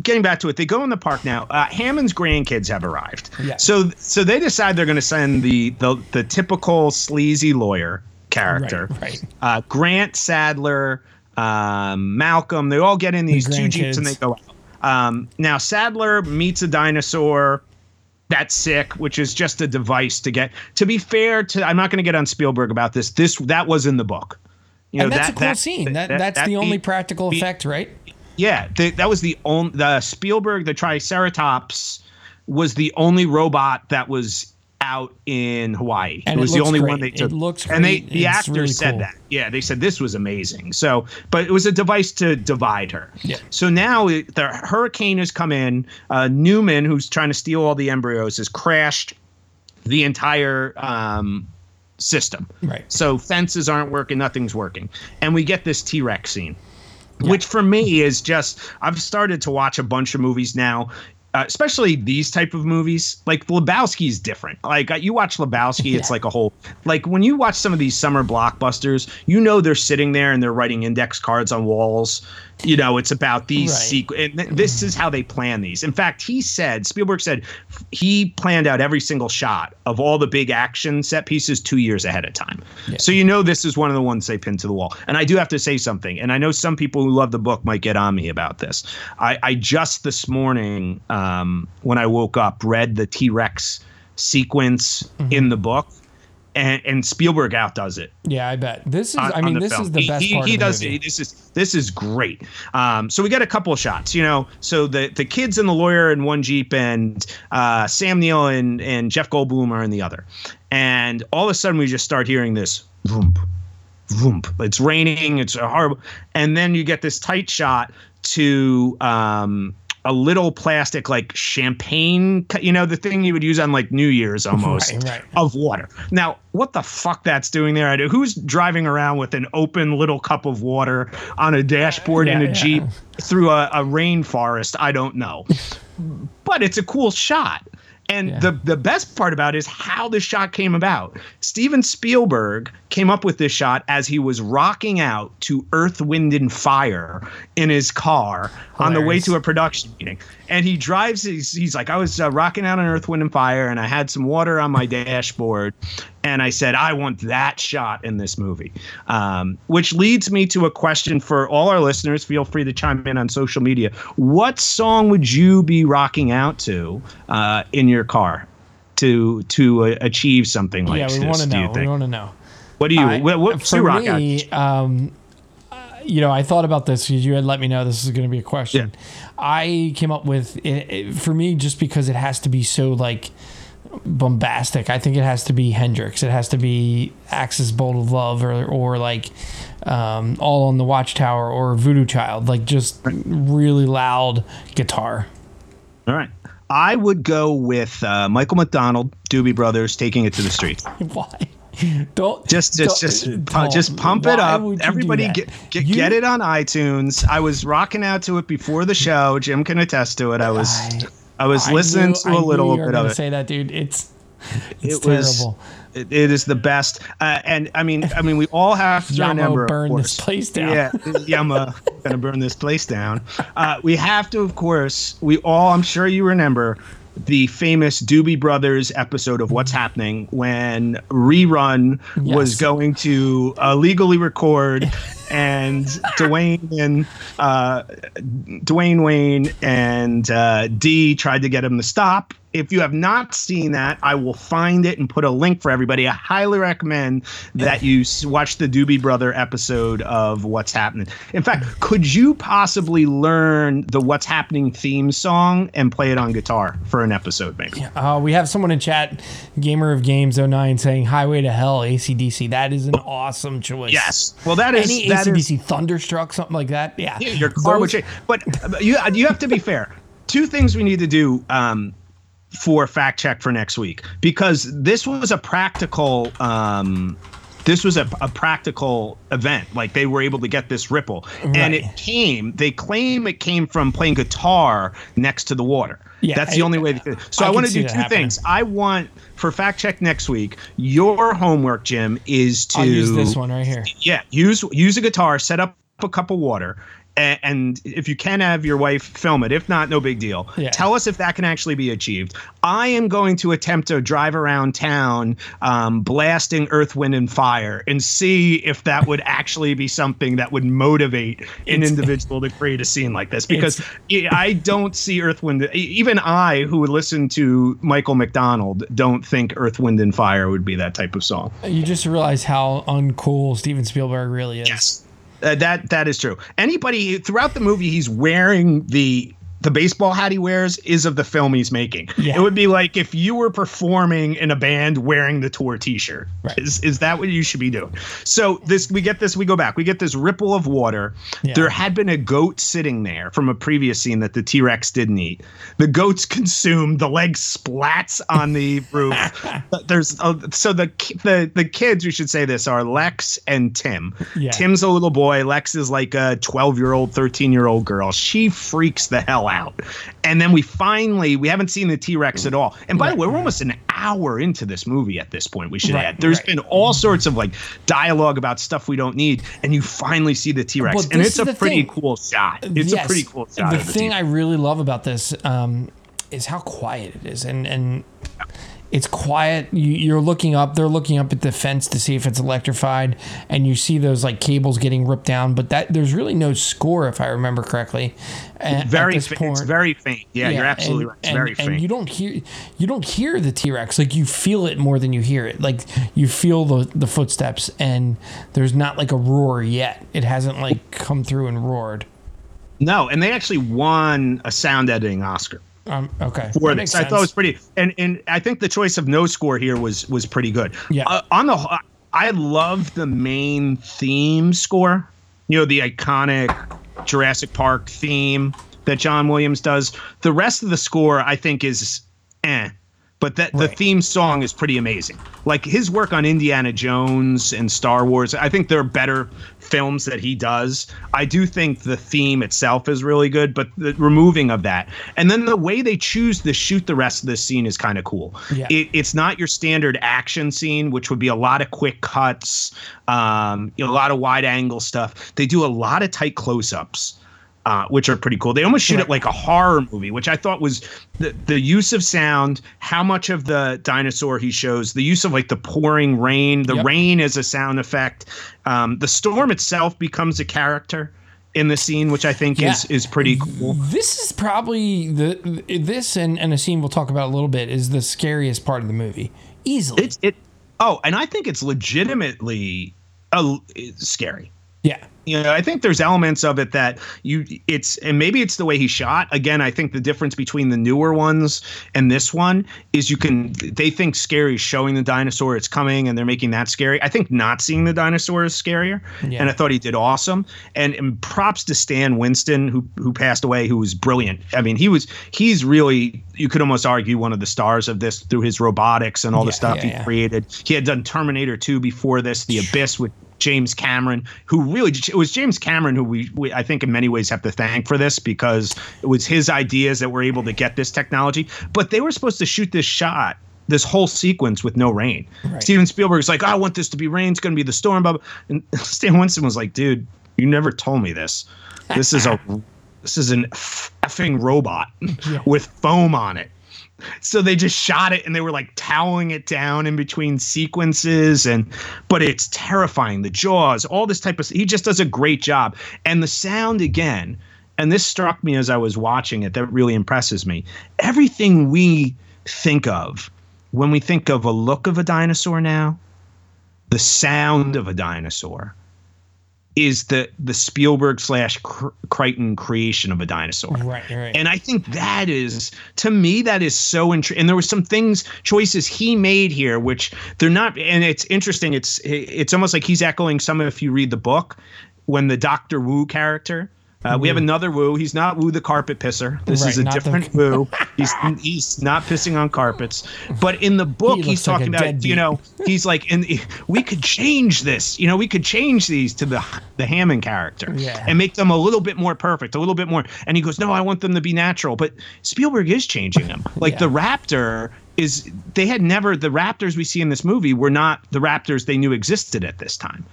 getting back to it, they go in the park now. Uh, Hammond's grandkids have arrived. Yeah. So, so they decide they're going to send the, the the typical sleazy lawyer character, Right, right. Uh, Grant Sattler, um, Malcolm. They all get in these two jeeps and they go out. Um, now Sattler meets a dinosaur that's sick, which is just a device to get. To be fair, to I'm not going to get on Spielberg about this. This that was in the book. You and that's a cool that- scene. That, that- that's that the only practical beat- effect, right? Yeah, the, that was the only the Spielberg the Triceratops was the only robot that was out in Hawaii. And it was it the only great. one they It looks and they great. the It's actors really said cool. that. Yeah, they said this was amazing. So, but it was a device to divide her. Yeah. So now it, the hurricane has come in. Uh, Newman, who's trying to steal all the embryos, has crashed the entire um, system. Right. So fences aren't working, nothing's working. And we get this T Rex scene, which for me is just, I've started to watch a bunch of movies now. Uh, especially these type of movies, like Lebowski is different. Like uh, you watch Lebowski, it's Yeah. like a whole. Like when you watch some of these summer blockbusters, you know they're sitting there and they're writing index cards on walls. You know, it's about these Right. sequ- and th- this is how they plan these. In fact, he said Spielberg said he planned out every single shot of all the big action set pieces two years ahead of time. So you know this is one of the ones they pinned to the wall. And I do have to say something, and I know some people who love the book might get on me about this. I, I just this morning um, when I woke up read the T Rex sequence Mm-hmm. in the book. And, and Spielberg outdoes it Yeah, I bet. This is, on- I mean, this film. is the He- best he, part he of the does movie. this is this is great um so we got a couple of shots you know so the the kids and the lawyer in one jeep and uh sam neill and and jeff goldblum are in the other and all of a sudden we just start hearing this vroom Voomp. It's raining. It's a horrible. And then you get this tight shot to um, a little plastic like champagne, you know, the thing you would use on like New Year's almost Right, right. of water. Now, what the fuck that's doing there? I do. Who's driving around with an open little cup of water on a dashboard in a yeah. Jeep through a, a rainforest? I don't know. but it's a cool shot. And Yeah. the the best part about it is how the shot came about. Steven Spielberg came up with this shot as he was rocking out to Earth, Wind, and Fire in his car on the way to a production meeting. And he drives, he's, he's like, I was uh, rocking out on Earth, Wind, and Fire, and I had some water on my dashboard. And I said, I want that shot in this movie. Um, which leads me to a question for all our listeners. Feel free to chime in on social media. What song would you be rocking out to uh, in your car to to uh, achieve something like yeah, this? Yeah, we want to do you know. We want to know. what do you, I- what, what's for your rock out? me, um, you know, I thought about this because you had let me know this is going to be a question. I came up with it, it- for me just because it has to be so like bombastic. I think it has to be Hendrix. It has to be Axis Bold as Love or or like um, All on the Watchtower or Voodoo Child. Like just really loud guitar. All right. I would go with uh, Michael McDonald, Doobie Brothers, taking it to the streets. Why? Don't Just, just, don't- just, don't. just pump it up. would you do Everybody get get, You- get it on iTunes. I was rocking out to it before the show. Jim can attest to it. I was, I- I was I listening knew- to I a knew little bit of it. Say that, dude. It's it's it was, terrible. it, it is the best. Uh, and I mean, I mean, we all have to Yamo remember. burn this place down. Yeah, Yama gonna burn this place down. Uh, we have to, of course. We all, I'm sure you remember, the famous Doobie Brothers episode of What's Happening when Rerun was going to uh, legally record, and Dwayne and uh, Dwayne Wayne and uh, D tried to get him to stop. If you have not seen that, I will find it and put a link for everybody. I highly recommend that you watch the Doobie Brother episode of What's Happening. In fact, could you possibly learn the What's Happening theme song and play it on guitar for an episode, maybe? Uh, we have someone in chat, Gamer of Games 09, saying Highway to Hell, ACDC. That is an awesome choice. Yes. Well, that is Any that is- ACDC Thunderstruck, something like that. Yeah. Yeah, your car would change. But you you have to be fair. Two things we need to do um, for fact check for next week because this was a practical. Um, this was a, a practical event. Like they were able to get this ripple, and it came. They claim it came from playing guitar next to the water. Yeah, that's the I- only way. They, so I I, want to do two happening. things. I want for fact check next week. Your homework, Jim, is to I'll use this one right here. yeah, use use a guitar, set up a cup of water, and, and if you can have your wife film it. If not, no big deal. Yeah. Tell us if that can actually be achieved. I am going to attempt to drive around town, um, blasting Earth, Wind, and Fire, and see if that would actually be something that would motivate an It's- individual to create a scene like this. Because I don't see Earth, Wind. Even I, who would listen to Michael McDonald, don't think Earth, Wind, and Fire would be that type of song. You just realize how uncool Steven Spielberg really is. Yes. Uh, that that is true. Anybody throughout the movie, he's wearing the the baseball hat he wears is of the film he's making. Yeah. It would be like if you were performing in a band wearing the tour T-shirt. Right. Is is that what you should be doing? So this we get this we go back we get this ripple of water. Yeah. There had been a goat sitting there from a previous scene that the T Rex didn't eat. The goat's consumed. The leg splats on the roof. There's uh, so the the the kids we should say this are Lex and Tim. Yeah. Tim's a little boy. Lex is like a 12 year old, 13 year old girl. She freaks the hell out. And then we finally, we haven't seen the T Rex at all. And by the way, we're almost an hour into this movie at this point, we should Right, add. There's right. been all sorts of like dialogue about stuff we don't need. And you finally see the T Rex. And it's a pretty thing. cool shot. It's Yes. a pretty cool shot. The the thing T-Rex. I really love about this um, is how quiet it is, and and it's quiet. You, you're looking up. They're looking up at the fence to see if it's electrified, and you see those like cables getting ripped down. But that there's really no score, if I remember correctly. At, very, at it's very faint. Yeah, you're absolutely and- right. It's and- very and faint. you don't hear you don't hear the T Rex like you feel it more than you hear it. Like you feel the the footsteps, and there's not like a roar yet. It hasn't like come through and roared. no, and they actually won a sound editing Oscar. Um, okay, for this. I thought it was pretty, and and I think the choice of no score here was was pretty good. Yeah. Uh, on the, wh- I love the main theme score. You know, the iconic Jurassic Park theme that John Williams does. The rest of the score, I think, is eh. But that the theme song is pretty amazing. Like his work on Indiana Jones and Star Wars, I think there are better films that he does. I do think the theme itself is really good, but the removing of that, and then the way they choose to shoot the rest of this scene is kind of cool. Yeah. It, it's not your standard action scene, which would be a lot of quick cuts, um, you know, a lot of wide angle stuff. They do a lot of tight close ups. Uh, which are pretty cool. They almost shoot it like a horror movie, which I thought was the the use of sound, how much of the dinosaur he shows, the use of like the pouring rain, the Yep. rain as a sound effect. Um, the storm itself becomes a character in the scene, which I think is Yeah. is pretty cool. This is probably the this and, and a scene we'll talk about a little bit is the scariest part of the movie. Easily. It's it. Oh, and I think it's legitimately uh, scary. Yeah. you know, I think there's elements of it that you it's and maybe it's the way he shot. Again, I think the difference between the newer ones and this one is you can they think scary showing the dinosaur it's coming and they're making that scary. I think not seeing the dinosaur is scarier. Yeah. And I thought he did awesome. And, and props to Stan Winston who who passed away who was brilliant. I mean, he was he's really you could almost argue one of the stars of this through his robotics and all the stuff yeah, he yeah. created. He had done Terminator 2 before this, The Abyss with James Cameron, who really it was James Cameron who we, we I think in many ways have to thank for this because it was his ideas that were able to get this technology. But they were supposed to shoot this shot, this whole sequence with no rain. Right. Steven Spielberg's like, oh, I want this to be rain. It's going to be the storm. Blah, blah. And Stan Winston was like, dude, you never told me this. This is a this is an effing robot with foam on it. So they just shot it and they were like toweling it down in between sequences and but it's terrifying. The jaws, all this type of he just does a great job. And the sound again, and this struck me as I was watching it, that really impresses me. Everything we think of when we think of a look of a dinosaur now, the sound of a dinosaur is the the Spielberg slash Crichton creation of a dinosaur. Right, right. And I think that is, to me, that is so interesting. And there were some things, choices he made here, which they're not. And it's interesting. It's it's almost like he's echoing some of if you read the book, when the Doctor Wu character. Uh, we have another Wu. He's not Wu the carpet pisser. This Right, is a not the- different Wu. He's he's not pissing on carpets. But in the book, He he's looks like talking about you know he's like and we could change this. You know we could change these to the the Hammond character Yeah. and make them a little bit more perfect, a little bit more. And he goes, "No, I want them to be natural." But Spielberg is changing them. Like Yeah. the Raptor is they had never the Raptors we see in this movie were not the Raptors they knew existed at this time.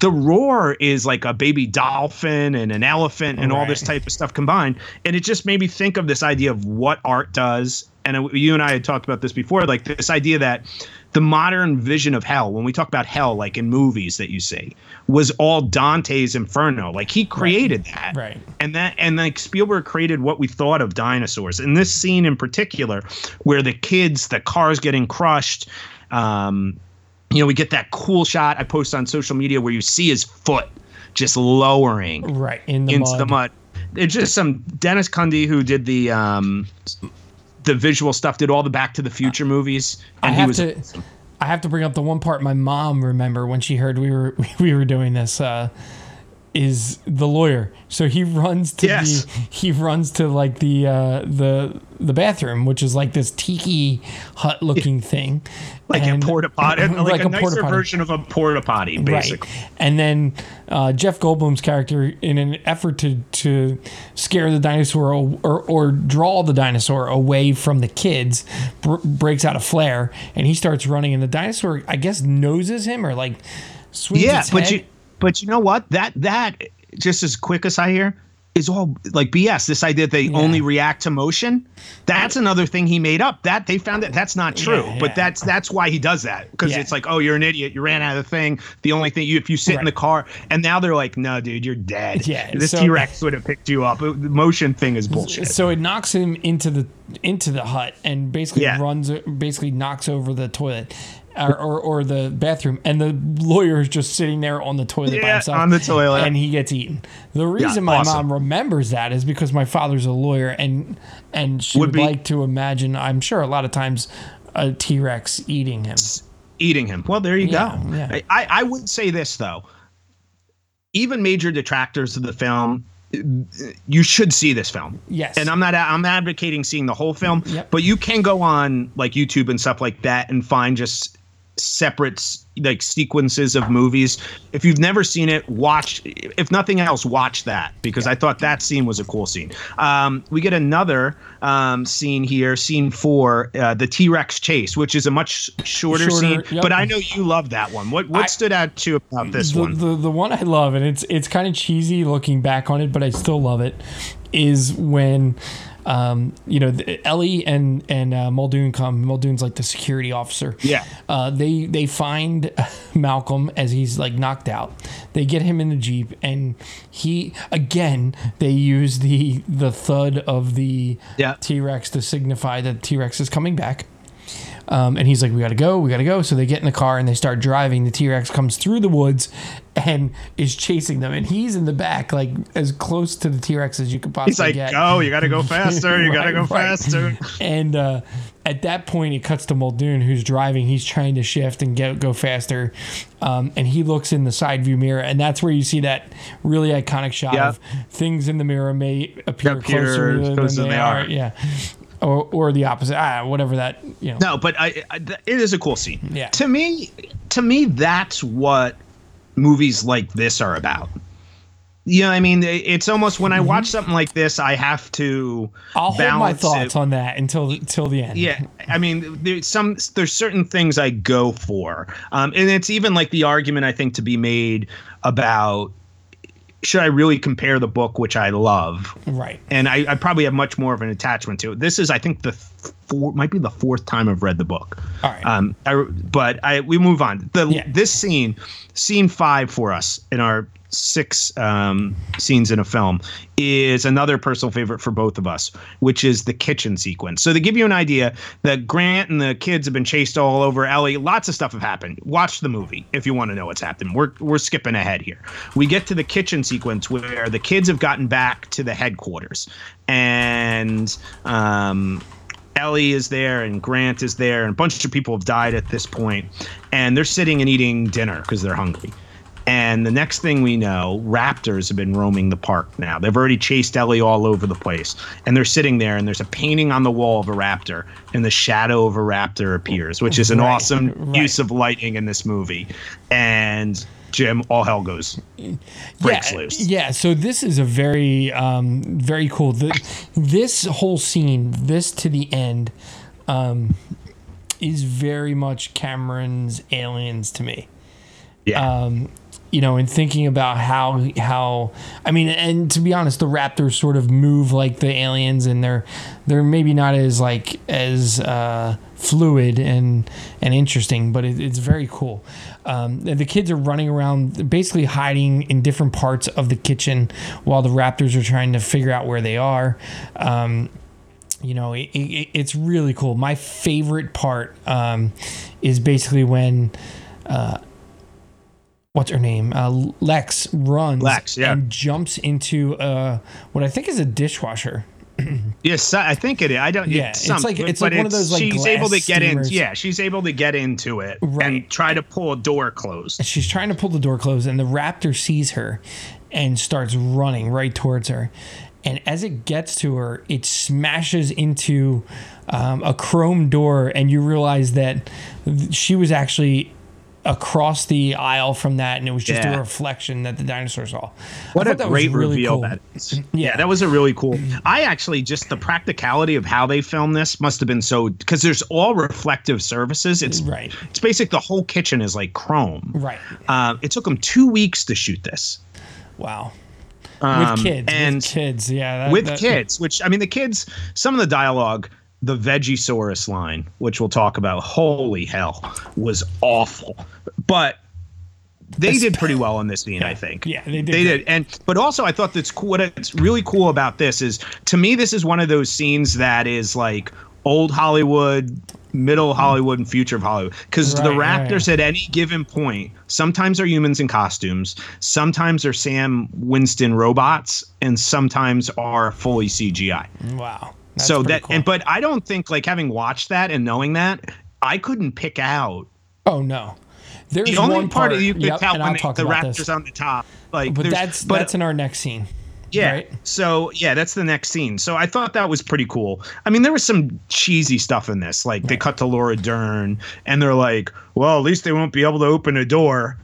The roar is like a baby dolphin and an elephant and all this type of stuff combined. And it just made me think of this idea of what art does. And you and I had talked about this before, like this idea that the modern vision of hell, when we talk about hell, like in movies that you see, was all Dante's Inferno. Like he created that. Right. And that and like Spielberg created what we thought of dinosaurs. In this scene in particular, where the kids, the cars getting crushed, um, you know, we get that cool shot I post on social media where you see his foot just lowering right. In the into mud. the mud. It's just some Dennis Cundey who did the um the visual stuff, did all the Back to the Future movies, I and he have was to I have to bring up the one part my mom remember when she heard we were we were doing this uh is the lawyer. So he runs to Yes. the he runs to like the uh the the bathroom, which is like this tiki hut looking thing. like And- a porta potty, like, like a, a nicer version of a porta potty, basically. Right. And then uh, Jeff Goldblum's character, in an effort to to scare the dinosaur or, or, or draw the dinosaur away from the kids, br- breaks out a flare and he starts running. And the dinosaur, I guess, noses him or like swings Yeah, but head. you but you know what? That that just as quick as I hear is all like BS. This idea that they only react to motion. That's another thing he made up. That they found that that's not true. Yeah, But that's that's why he does that because Yeah. it's like, oh, you're an idiot. You ran out of the thing. The only thing you if you sit in the car and now they're like, no, dude, you're dead. Yeah, this so- T Rex would have picked you up. The motion thing is bullshit. So it knocks him into the into the hut and basically Yeah. runs basically knocks over the toilet. Or, or, or the bathroom, and the lawyer is just sitting there on the toilet by Yeah, himself. on the toilet. and he gets eaten. The reason my awesome. mom remembers that is because my father's a lawyer, and and she Would would, be- like to imagine. I'm sure a lot of times a T Rex eating him. eating him. Well, there you Yeah, go. yeah. I, I would say this though. Even major detractors of the film, you should see this film. Yes. And I'm not I'm advocating seeing the whole film, Yep. but you can go on like YouTube and stuff like that and find just separate like sequences of movies. If you've never seen it, watch if nothing else, watch that because I thought that scene was a cool scene. Um, we get another um, scene here, scene four, uh, the T Rex chase, which is a much shorter, Shorter, scene. yep. But I know you love that one. What what I- stood out to you about this the, one? The, the one I love, and it's it's kind of cheesy looking back on it, but I still love it, is when. Um, you know, the, Ellie and and uh, Muldoon come. Muldoon's like the security officer. Yeah. Uh, they they find Malcolm as he's like knocked out. They get him in the jeep, and he again they use the the thud of the Yeah. T Rex to signify that T Rex is coming back. Um, and he's like, "We gotta go, we gotta go." So they get in the car and they start driving. The T Rex comes through the woods and is chasing them, and he's in the back, like as close to the T Rex as you could possibly He's like, get. go, you got to go faster, you got to go right. faster. And uh, at that point, it cuts to Muldoon, who's driving. He's trying to shift and get go faster, um, and he looks in the side view mirror, and that's where you see that really iconic shot Yeah. of things in the mirror may appear, Appear closer than, closer than they they are. are. Yeah, or or the opposite. Ah, whatever that you know. No, but I, I it is a cool scene. Yeah. To me, to me, that's what movies like this are about. You know, I mean, it's almost when I watch something like this, I have to. Mm-hmm. I'll hold my thoughts it. on that until until the end. Yeah, I mean, there's some there's certain things I go for, um, and it's even like the argument I think to be made about should I really compare the book, which I love, Right. and I, I probably have much more of an attachment to it. This is, I think, the four might be the fourth time I've read the book. All right. Um, I, but I we move on. The Yeah. this scene, scene five for us in our six um, scenes in a film, is another personal favorite for both of us, which is the kitchen sequence. So to give you an idea, that Grant and the kids have been chased all over Ellie. Lots of stuff have happened. Watch the movie if you want to know what's happened. We're we're skipping ahead here. We get to the kitchen sequence where the kids have gotten back to the headquarters, and um, Ellie is there and Grant is there, and a bunch of people have died at this point, and they're sitting and eating dinner because they're hungry. And the next thing we know, raptors have been roaming the park now. They've already chased Ellie all over the place. And they're sitting there, and there's a painting on the wall of a raptor, and the shadow of a raptor appears, which is an Right, awesome right. use of lighting in this movie. And Jim, all hell goes breaks yeah, loose. Yeah, so this is a very, um, very cool. The, this whole scene, this to the end, um, is very much Cameron's Aliens to me. Yeah. Um, you know, and thinking about how how I mean, and to be honest, the Raptors sort of move like the aliens, and they're they're maybe not as like as uh, fluid and and interesting, but it, it's very cool. Um, the kids are running around, basically hiding in different parts of the kitchen, while the Raptors are trying to figure out where they are. Um, you know, it, it, it's really cool. My favorite part um, is basically when. Uh, What's her name? Uh, Lex runs Lex, yeah. and jumps into uh, what I think is a dishwasher. Yes, I think it is. I don't. Yeah, it's some- like- it's like one of those, like, she's able to get in. Yeah, she's able to get into it Right. and try to pull a door closed. And She's trying to pull the door closed, and the raptor sees her and starts running right towards her. And as it gets to her, it smashes into um, a chrome door, and you realize that she was actually across the aisle from that, and it was just Yeah. a reflection that the dinosaur saw. What a that great really reveal cool. that is. Yeah, that was a really cool. I actually just the practicality of how they filmed this must have been so because there's all reflective surfaces. It's Right. It's basic. The whole kitchen is like chrome. Right. Um, it took them two weeks to shoot this. Wow. Um, with kids. and with kids. Yeah. that- with that- kids, which I mean, the kids, some of the dialogue, the Vegisaurus line, which we'll talk about, holy hell, was awful. But they did pretty well on this scene, I think. Yeah, they did They did, and but also I thought that's cool. What's really cool about this is, to me, this is one of those scenes that is like old Hollywood, middle mm. Hollywood, and future of Hollywood. Because the Right, Raptors at any given point, sometimes are humans in costumes, sometimes are Stan Winston robots, and sometimes are fully CGI. Wow. That's so that cool. and but I don't think like having watched that and knowing that, I couldn't pick out Oh no. There's The only one part, part you could yep, tell when they, the raptors this. on the top, like, But that's but that's in our next scene. Yeah. Right? So yeah, that's the next scene. So I thought that was pretty cool. I mean, there was some cheesy stuff in this. Like they cut to Laura Dern, and they're like, "Well, at least they won't be able to open a door,"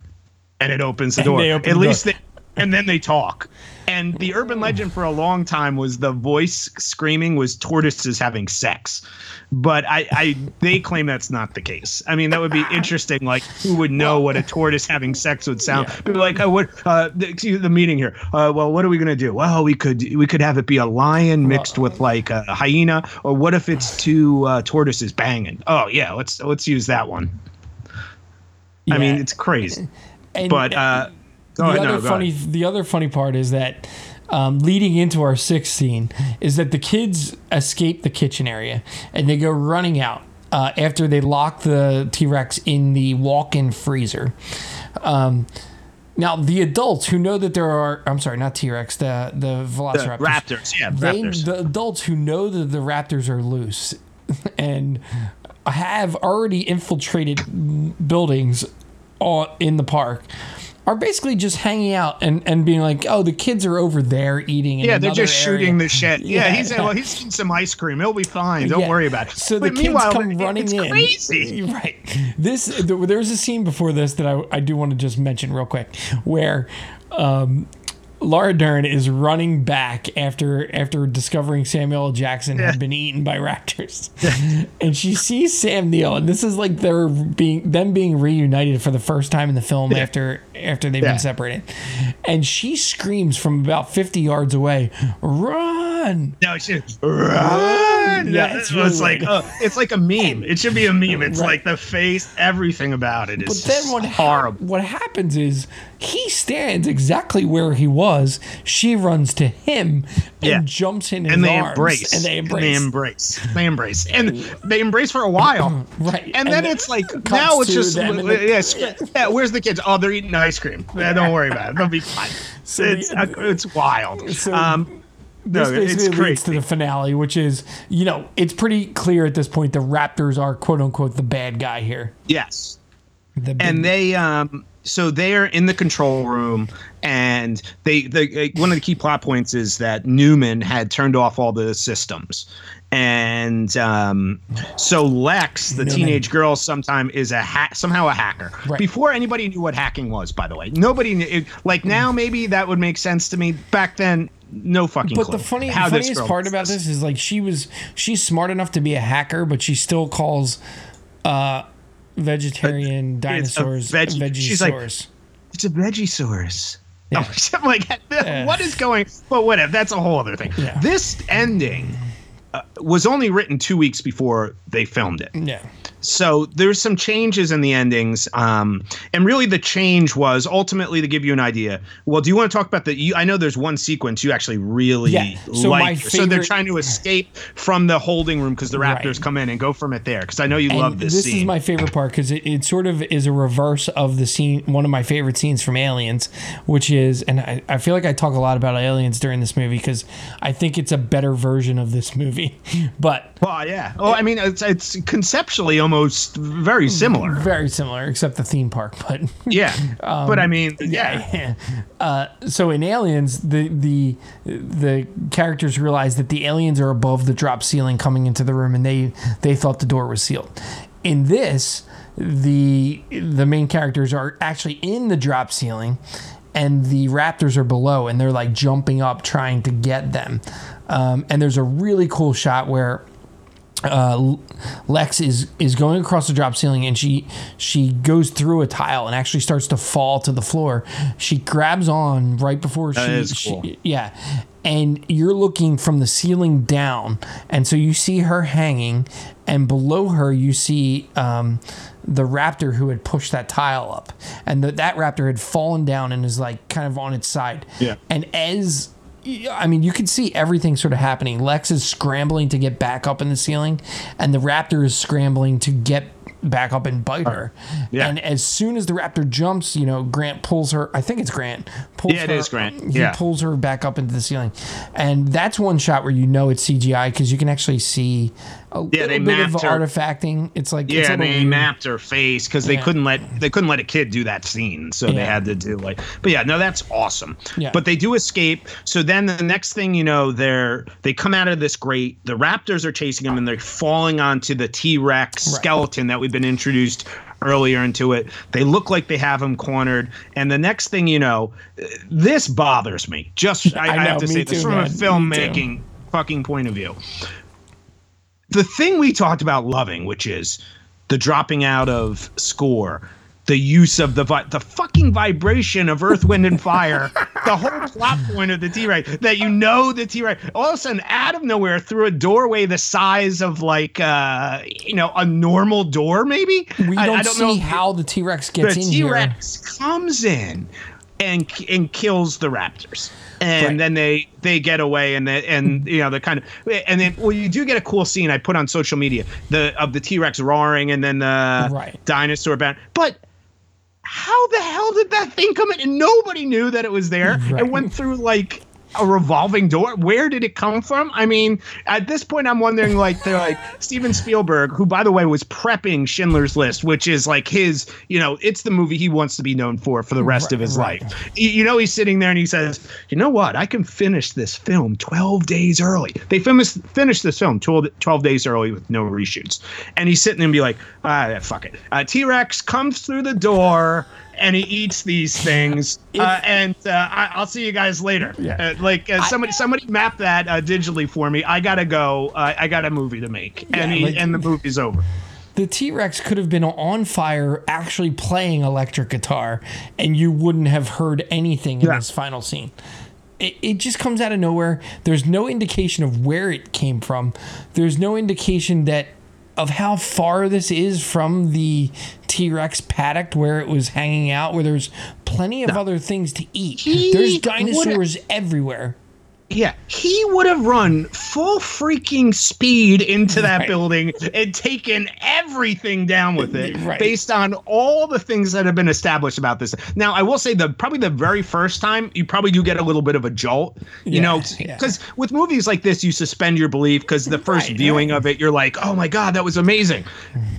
and it opens the And door. at the least door. they, and then they talk. And the urban legend for a long time was the voice screaming was tortoises having sex, but I, I they claim that's not the case. I mean, that would be interesting. Like, who would know what a tortoise having sex would sound? Yeah. People like, oh, what? Uh, the, excuse the meeting here. Uh, well, what are we gonna do? Well, we could we could have it be a lion mixed with like a hyena, or what if it's two uh, tortoises banging? Oh yeah, let's let's use that one. I mean, it's crazy. And- But uh, go the other No, funny ahead. the other funny part is that um, leading into our sixth scene is that the kids escape the kitchen area and they go running out uh, after they lock the T-Rex in the walk-in freezer. Um, now the adults who know that there are I'm sorry, not T-Rex, the the The Velociraptors. raptors, yeah, they, raptors. the adults who know that the raptors are loose and have already infiltrated buildings all in the park are basically just hanging out and, and being like, oh, the kids are over there eating. In yeah, they're just area." shooting the shit. Yeah, Yeah. he said, well, he's eating some ice cream. He'll be fine. Don't Yeah. worry about it. So the kids come running it's in. crazy. Right. This th- there was a scene before this that I, I do want to just mention real quick where um, Laura Dern is running back after after discovering Samuel. Jackson had been eaten by raptors, and she sees Sam Neill, and this is like they're being them being reunited for the first time in the film after after they've Yeah. been separated, and she screams from about fifty yards away, "Run!" No, it should run. Yeah, Yeah, it's it's, like weird. uh, it's like a meme. It should be a meme. It's Right. like the face, everything about it is But then what hap- horrible. what happens is he stands exactly where he was. She runs to him and Yeah. jumps in his and they arms, embrace. and they embrace. They embrace. They embrace. And they embrace for a while. Right. And, And then then it's like now it's just them yeah, sc- yeah, Where's the kids? Oh, they're eating ice cream. Yeah, don't worry about it. They'll be fine. So it's the- uh, it's wild. So um, this no, it's basically leads to the finale, which is you know it's pretty clear at this point the Raptors are quote unquote the bad guy here. yes. The and they um so they're in the control room and they the one of the key plot points is that newman had turned off all the systems. And um so lex the teenage girl sometime is a ha- somehow a hacker. Right. before anybody knew what hacking was by the way. Nobody knew it, like now maybe that would make sense to me. Back then no fucking But the funny, how this funniest part about this is like she was she's smart enough to be a hacker, but she still calls uh vegetarian It's a dinosaurs veg- she's like, it's a Vegisaurus. Yeah. I'm like, what is going? But whatever. That's a whole other thing. Yeah. This ending uh, was only written two weeks before they filmed it. yeah. So there's some changes in the endings, um, and really the change was ultimately to give you an idea. Well, do you want to talk about the? You, I know there's one sequence you actually really Yeah. So like. So they're trying to escape from the holding room because the Right. Raptors come in and go from it there. Because I know you And love this, this scene. is my favorite part because it, it sort of is a reverse of the scene one of my favorite scenes from aliens which is and i, I feel like i talk a lot about aliens during this movie because i think it's a better version of this movie but well, yeah. Well, I mean, it's it's conceptually almost very similar. very similar except the theme park but Yeah, but I mean, yeah, yeah. Uh, so in Aliens, the the the characters realize that the aliens are above the drop ceiling coming into the room, and they they thought the door was sealed. In this, the the main characters are actually in the drop ceiling, and the raptors are below, and they're like jumping up trying to get them. Um, and there's a really cool shot where uh, Lex is is going across the drop ceiling and she she goes through a tile and actually starts to fall to the floor. She grabs on right before she, is she- yeah. And you're looking from the ceiling down, and so you see her hanging, and below her you see um, the raptor who had pushed that tile up, and the, that raptor had fallen down and is like kind of on its side. Yeah. And as I mean, you can see everything sort of happening. Lex is scrambling to get back up in the ceiling, and the raptor is scrambling to get back up and bite her. Yeah. And as soon as the raptor jumps, you know, Grant pulls her. I think it's Grant. Pulls Yeah, it her, is Grant. He Yeah. pulls her back up into the ceiling, and that's one shot where you know it's CGI because you can actually see a little they bit of mapped her. artifacting. It's like it's a Yeah, little they weird. mapped her face because they Yeah. couldn't let they couldn't let a kid do that scene, so they had to do like. But yeah, no, that's awesome. Yeah. But they do escape. So then the next thing you know, they're they come out of this grate. The raptors are chasing them, and they're falling onto the T Rex Right. skeleton that we've been introduced earlier into it. They look like they have him cornered, and the next thing you know, this bothers me. Just I, I I, have to say this too, from a filmmaking fucking point of view the thing we talked about loving, which is the dropping out of score, the use of the vi- the fucking vibration of Earth, Wind, and Fire, the whole plot point of the T Rex that you know the T Rex all of a sudden out of nowhere through a doorway the size of like uh you know a normal door maybe. We don't, I don't see know how the T Rex gets in. the in T here. Rex comes in and and kills the raptors. And Right. then they they get away and they, and you know the kind of and then well you do get a cool scene I put on social media the of the T Rex roaring and then the Right. dinosaur band but how the hell did that thing come in and nobody knew that it was there Right. it went through like a revolving door? Where did it come from? I mean at this point i'm wondering like they're like steven spielberg who by the way was prepping schindler's list which is like his you know it's the movie he wants to be known for for the rest of his Right, life. You know he's sitting there and he says you know what? I can finish this film 12 days early. They finished finished this film 12, 12 days early with no reshoots. And he's sitting there and be like ah fuck it. Uh, t-rex comes through the door and he eats these things uh, and uh, I, i'll see you guys later Yeah. uh, like uh, somebody somebody map that uh, digitally for me i gotta go uh, i got a movie to make and he, like- and the movie's over The T Rex could have been on fire actually playing electric guitar, and you wouldn't have heard anything in Yeah. this final scene. It, it just comes out of nowhere. There's no indication of where it came from. There's no indication that of how far this is from the T Rex paddock where it was hanging out, where there's plenty of other things to eat. He there's dinosaurs everywhere. Yeah, he would have run full freaking speed into that Right. building and taken everything down with it Right. based on all the things that have been established about this. Now, I will say the probably the very first time you probably do get a little bit of a jolt, you Yeah, know, yeah. because with movies like this, you suspend your belief because the first Right, viewing of it, you're like, oh my god, that was amazing.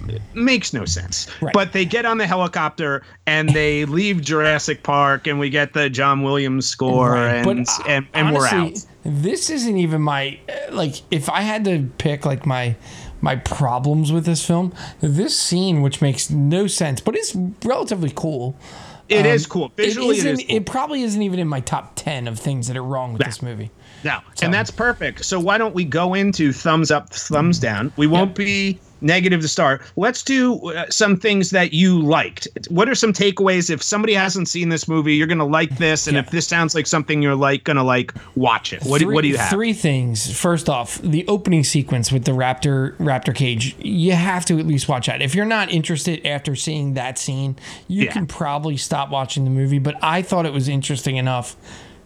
It makes no sense. But they get on the helicopter and they leave Jurassic Park, and we get the John Williams score, and, uh, and and we're out. This isn't even my like. If I had to pick like my my problems with this film, this scene, which makes no sense, but it's relatively cool. It um, is cool. Visually, it, it isn't, is cool. it probably isn't even in my top ten of things that are wrong with this movie. Now, and that's perfect. So why don't we go into thumbs up, thumbs down? We won't be negative to start. Let's do uh, some things that you liked. What are some takeaways? If somebody hasn't seen this movie, you're gonna like this, and Yeah. if this sounds like something you're like gonna like, watch it. What, do, Three- what do you have? Three things. First off, the opening sequence with the raptor raptor cage. You have to at least watch that. If you're not interested after seeing that scene, you Yeah. can probably stop watching the movie. But I thought it was interesting enough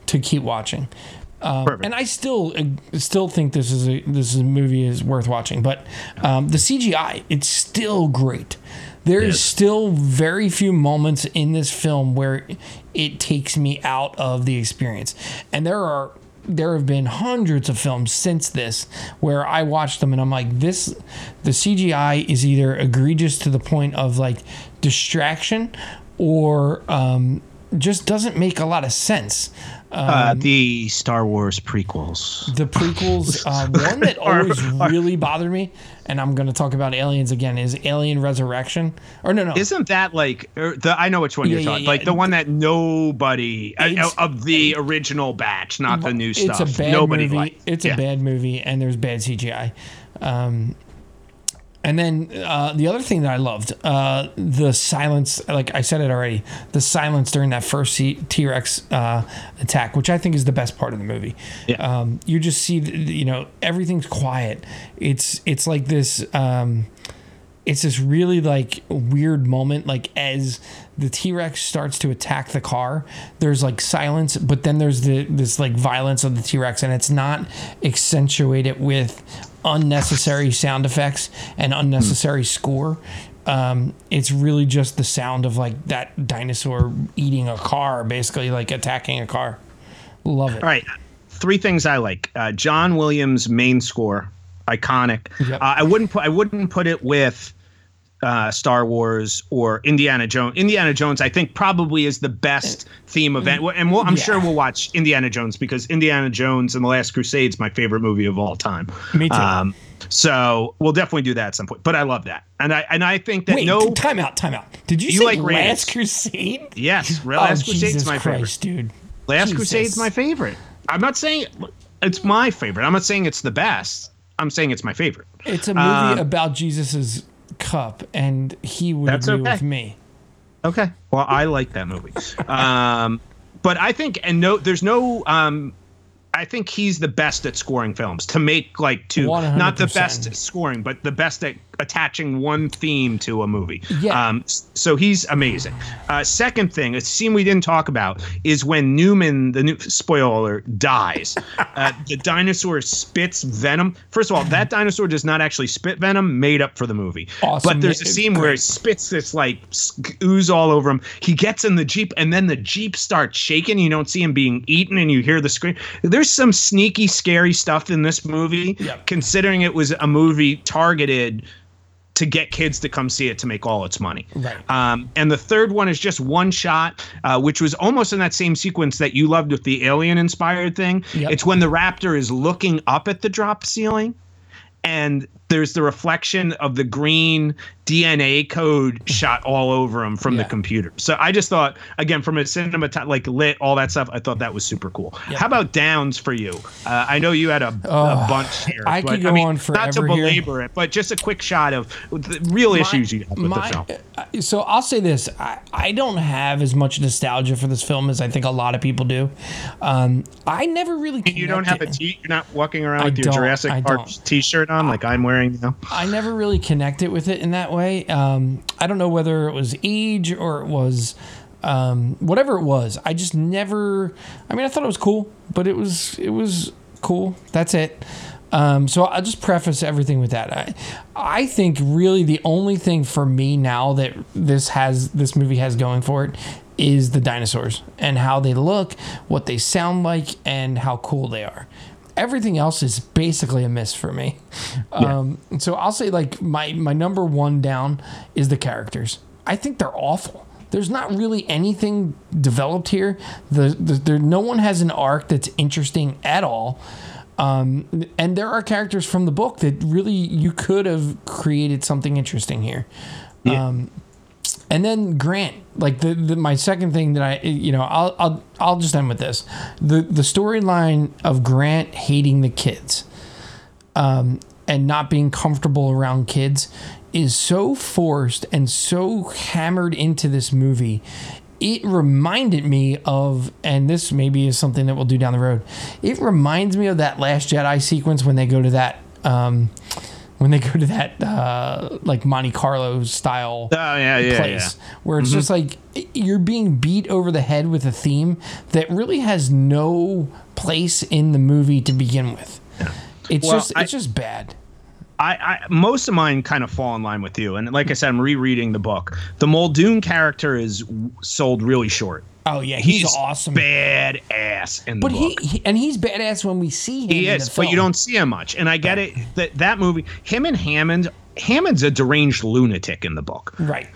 to keep watching. Um, and I still uh, still think this is a this is a movie is worth watching. But um, the CGI, it's still great. There is still very few moments in this film where it takes me out of the experience, and there are there have been hundreds of films since this where I watched them and I'm like, this the CGI is either egregious to the point of like distraction or um, just doesn't make a lot of sense. Uh, the Star Wars prequels. The prequels, uh, one that always really bothered me, and I'm going to talk about aliens again, is Alien Resurrection. Or no, no, Isn't that like er, the? I know which one you're Yeah, yeah, talking. yeah. Like the one that nobody uh, of the original batch, not the new stuff. It's a bad nobody movie. liked. It's Yeah. a bad movie, and there's bad CGI. Um, and then uh, the other thing that I loved, uh, the silence. Like I said it already, the silence during that first T Rex uh, attack, which I think is the best part of the movie. Yeah. Um, you just see, you know, everything's quiet. It's it's like this. Um, it's this really like weird moment like as the T-Rex starts to attack the car there's like silence but then there's the this like violence of the T-Rex and it's not accentuated with unnecessary sound effects and unnecessary score Um, it's really just the sound of like that dinosaur eating a car, basically like attacking a car. Love it. All right, three things I like. Uh, John Williams' main score, iconic. Yep. Uh, I wouldn't put I wouldn't put it with uh, Star Wars or Indiana Jones. Indiana Jones, I think, probably is the best theme event, and we'll, I'm Yeah. sure we'll watch Indiana Jones because Indiana Jones and the Last Crusade is my favorite movie of all time. Me too. Um, so we'll definitely do that at some point. But I love that, and I and I think that Wait, no, time out, time out. Did you, You say like Raiders. Last Crusade? yes, Oh, Last Crusade's Jesus my favorite. Dude. Last Jesus. Crusade's my favorite. I'm not saying it's my favorite. I'm not saying it's the best. I'm saying it's my favorite. It's a movie Um, about Jesus's cup, and he would That's agree okay. with me. Okay. Well, I like that movie. Um, but I think, and no, there's no. Um, I think he's the best at scoring films to make like two, not the best at scoring, but the best at attaching one theme to a movie. Yeah. Um, so he's amazing. Uh, second thing, a scene we didn't talk about is when Newman, the new spoiler, dies. uh, the dinosaur spits venom. First of all, that dinosaur does not actually spit venom, made up for the movie. Awesome. But there's a scene where it spits this like ooze all over him. He gets in the jeep, and then the jeep starts shaking. You don't see him being eaten, and you hear the scream. There's some sneaky, scary stuff in this movie. Yep. Considering it was a movie targeted to get kids to come see it to make all its money. Right. Um, and the third one is just one shot, uh, which was almost in that same sequence that you loved with the alien inspired thing. Yep. It's when the raptor is looking up at the drop ceiling and there's the reflection of the green DNA code shot all over him from Yeah. the computer. So I just thought, again, from a cinema like lit, all that stuff, I thought that was super cool. How about Downs for you? Uh, I know you had a, a Oh, bunch here. I but, could go mean, on Not to forever here. belabor it, but just a quick shot of the real issues you have with my- the film. uh, So I'll say this: I, I don't have as much nostalgia for this film as I think a lot of people do. Um, I never really. You don't have a t. You're not walking around I with your Jurassic I Park. T-shirt on, like I'm wearing now. I never really connected with it in that way. Um, I don't know whether it was age or it was um, whatever it was. I just never. I mean, I thought it was cool, but it was it was cool. That's it. Um, so I'll just preface everything with that. I, I think really the only thing for me now that this has this movie has going for it is the dinosaurs and how they look, what they sound like, and how cool they are everything else is basically a miss for me. Um, so I'll say like my my number one down is the characters. I think they're awful. There's not really anything developed here. The, the there no one has an arc that's interesting at all. Um, and there are characters from the book that really you could have created something interesting here. Um, and then Grant, like the, the my second thing that I you know I'll I'll I'll just end with this, the the storyline of Grant hating the kids, um, and not being comfortable around kids, is so forced and so hammered into this movie. It reminded me of, and this maybe is something that we'll do down the road. It reminds me of that Last Jedi sequence when they go to that. Um, when they go to that uh, like Monte Carlo style Oh yeah, yeah, place yeah. where it's just like you're being beat over the head with a theme that really has no place in the movie to begin with. It's Well, just I- it's just bad. I, I most of mine kind of fall in line with you, and like I said, I'm rereading the book. The Muldoon character is w- sold really short. Oh yeah, he's, He's awesome. bad ass in the But he, book. he and he's badass when we see him. He in is, the but you don't see him much. And I get it that that movie, him and Hammond, Hammond's a deranged lunatic in the book. right.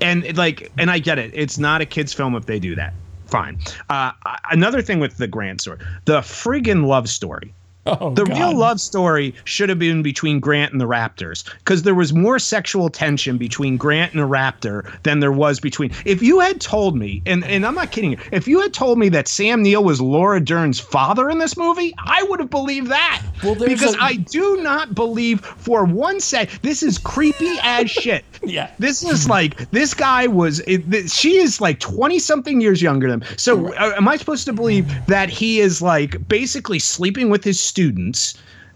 and like and i get it it's not a kids film if they do that fine uh, another thing with the grant story the friggin love story Oh, the God. real love story should have been between Grant and the Raptors because there was more sexual tension between Grant and a Raptor than there was between. If you had told me, and, and I'm not kidding you, if you had told me that Sam Neill was Laura Dern's father in this movie, I would have believed that. Well, because a- I do not believe for one sec this is creepy as shit. Yeah. This is like this guy was. It, th- she is like twenty something years younger than him. So uh, am I supposed to believe that he is like basically sleeping with his students?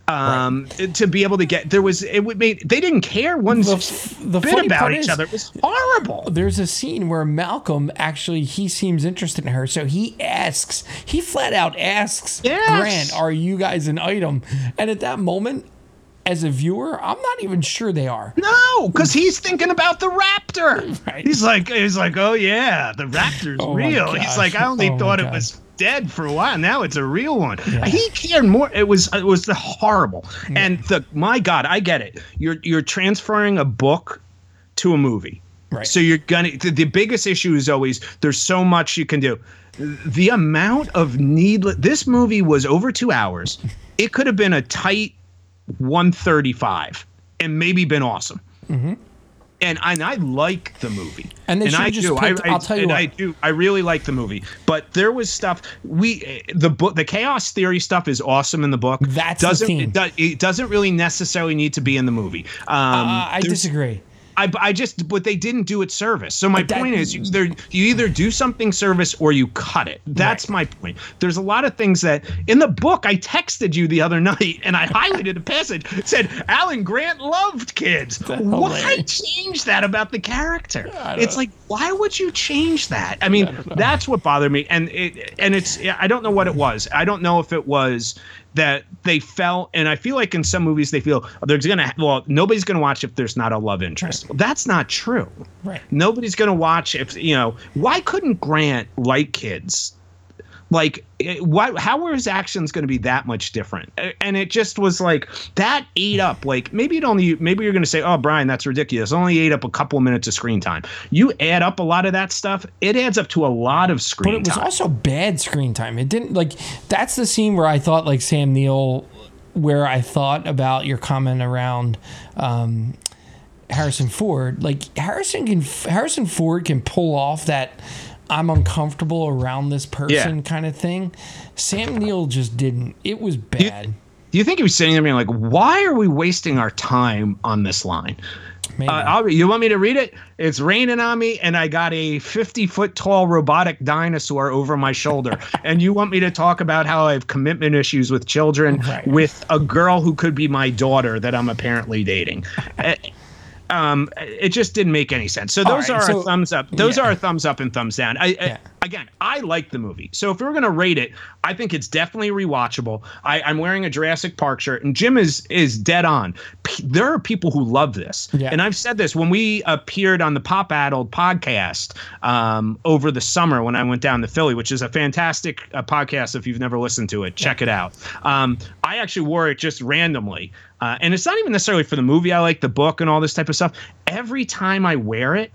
Um, to be able to get there was it would made they didn't care one The the bit about each is- other. It was horrible. There's a scene where Malcolm actually he seems interested in her, so he asks, he flat out asks Yes. Grant, "Are you guys an item?" And at that moment, as a viewer, I'm not even sure they are. No, because he's thinking about the raptor. Right. He's like, he's like, oh yeah, the raptor's Oh real. He's like, I only Oh thought it was dead for a while. Now it's a real one. He cared more. It was it was the horrible. And the my God, I get it. You're you're transferring a book to a movie. Right. So you're gonna. The, the biggest issue is always there's so much you can do. The amount of needless. This movie was over two hours. It could have been a tight 135 and maybe been awesome. Mm-hmm. And and I like the movie. And they should've I just do. picked- I, I, I'll tell you and what. I do. I really like the movie. But there was stuff we the book the chaos theory stuff is awesome in the book. That's the doesn't it, do, it doesn't really necessarily need to be in the movie. Um, Uh, I disagree. I, I just but they didn't do it service. So my that- point is you either you either do something service or you cut it. That's my point. There's a lot of things that in the book I texted you the other night and I highlighted a passage said Alan Grant loved kids. Why hilarious. change that about the character? don't It's know. like why would you change that? I mean, that's what bothered me and it and it's I don't know what it was. I don't know if it was that they felt and I feel like in some movies they feel there's gonna well nobody's gonna watch if there's not a love interest. Well, that's not true. Right. Nobody's gonna watch if you know why couldn't Grant like kids? Like why how were his actions going to be that much different and it just was like that ate up like maybe it only maybe you're going to say oh brian that's ridiculous It only ate up a couple of minutes of screen time you add up a lot of that stuff it adds up to a lot of screen. Time. But it was time also bad screen time. It didn't like that's the scene where I thought like Sam Neill, where I thought about your comment around um, Harrison Ford. Like Harrison can Harrison Ford can pull off that I'm uncomfortable around this person Yeah. kind of thing. Sam Neill just didn't. It was bad. do you think he was sitting there being like why are we wasting our time on this line. Uh, you want me to read it? It's raining on me, and I got a 50 foot tall robotic dinosaur over my shoulder. and you want me to talk about how I have commitment issues with children Right. with a girl who could be my daughter that I'm apparently dating. Um, it just didn't make any sense. So those right, are so- our thumbs up. Those yeah. are our thumbs up and thumbs down. I, Yeah. I again, I like the movie. So if we were gonna rate it, I think it's definitely rewatchable. I, I'm wearing a Jurassic Park shirt, and Jim is is dead on. P- there are people who love this, Yeah. and I've said this when we appeared on the Pop Addled podcast um, over the summer when I went down to Philly, which is a fantastic uh, podcast. If you've never listened to it, check it out. Um, I actually wore it just randomly. Uh, and it's not even necessarily for the movie. I like the book and all this type of stuff. Every time I wear it,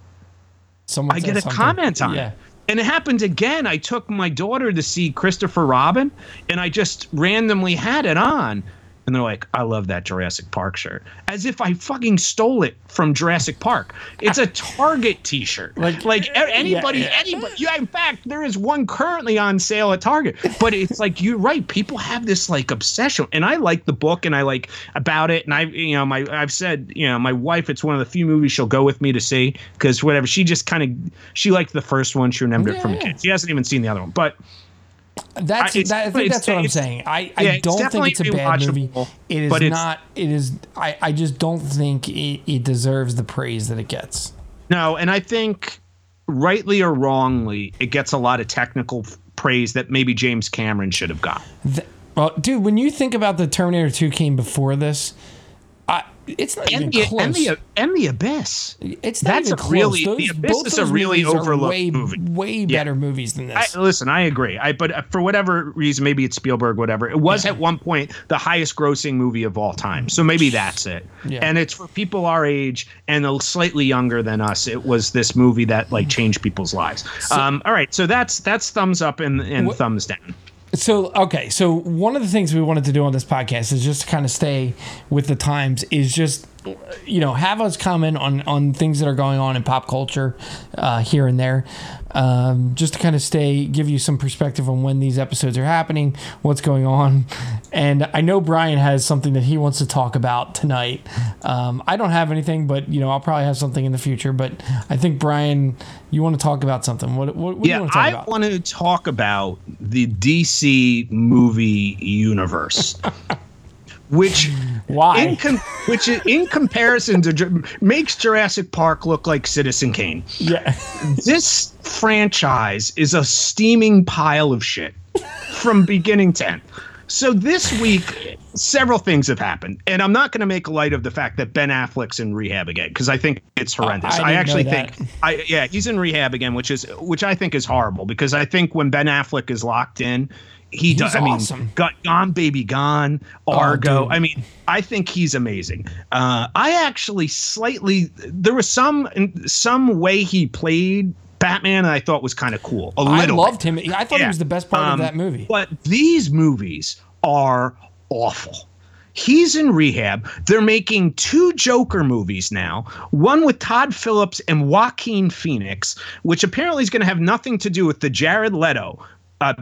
Someone I get a something. comment on yeah. it. And it happened again. I took my daughter to see Christopher Robin, and I just randomly had it on. And they're like, I love that Jurassic Park shirt. As if I fucking stole it from Jurassic Park. It's a Target t shirt. Like- Like, anybody, yeah. anybody. Yeah, in fact, there is one currently on sale at Target. But it's like, you're right. People have this like obsession. And I like the book and I like about it. And I, you know, my, I've said, you know, my wife, it's one of the few movies she'll go with me to see because whatever. She just kind of, she liked the first one. She remembered it from a Yeah. kid. She hasn't even seen the other one. But That's I- that, I think that's what I'm saying. I, yeah, I don't think it's a bad movie. It is not. It is. I, I just don't think it, it deserves the praise that it gets. No, and I think rightly or wrongly, it gets a lot of technical praise that maybe James Cameron should have got. The- well, dude, when you think about the Terminator 2 came before this, it's not even the, close. and the and the Abyss. it's not that's even a close. really- those, The Abyss both is a really overlooked way, movie. Way better movies than I, this. listen, I agree. I but uh, for whatever reason, maybe it's Spielberg, whatever. It was at one point the highest grossing movie of all time. So maybe that's it. Yeah. And it's for people our age and a slightly younger than us. It was this movie that like changed people's lives. um, all right, so that's that's thumbs up and, and What- thumbs down. So okay, so one of the things we wanted to do on this podcast is just to kind of stay with the times. Is just you know have us comment on on things that are going on in pop culture uh, here and there, um, just to kind of stay give you some perspective on when these episodes are happening, what's going on, and I know Brian has something that he wants to talk about tonight. Um, I don't have anything, but you know I'll probably have something in the future. But I think Brian, you want to talk about something. What what, what do you Yeah, want to talk I about? want to talk about the DC movie universe. Which Why? in com- which in comparison to makes Jurassic Park look like Citizen Kane. yeah. This franchise is a steaming pile of shit from beginning to end. So this week, several things have happened, and I'm not going to make light of the fact that Ben Affleck's in rehab again because I think it's oh, horrendous. I I, actually think, I yeah, he's in rehab again, which is which I think is horrible because I think when Ben Affleck is locked in, he does. I awesome. mean, got Gone Baby Gone, Argo. dude. I mean, I think he's amazing. Uh, I actually slightly there was some some way he played Batman, and I thought was kind of cool. A I little. bit. loved him. I thought he was the best part Um, of that movie. But these movies are awful. He's in rehab. They're making two Joker movies now. One with Todd Phillips and Joaquin Phoenix, which apparently is going to have nothing to do with the Jared Leto uh,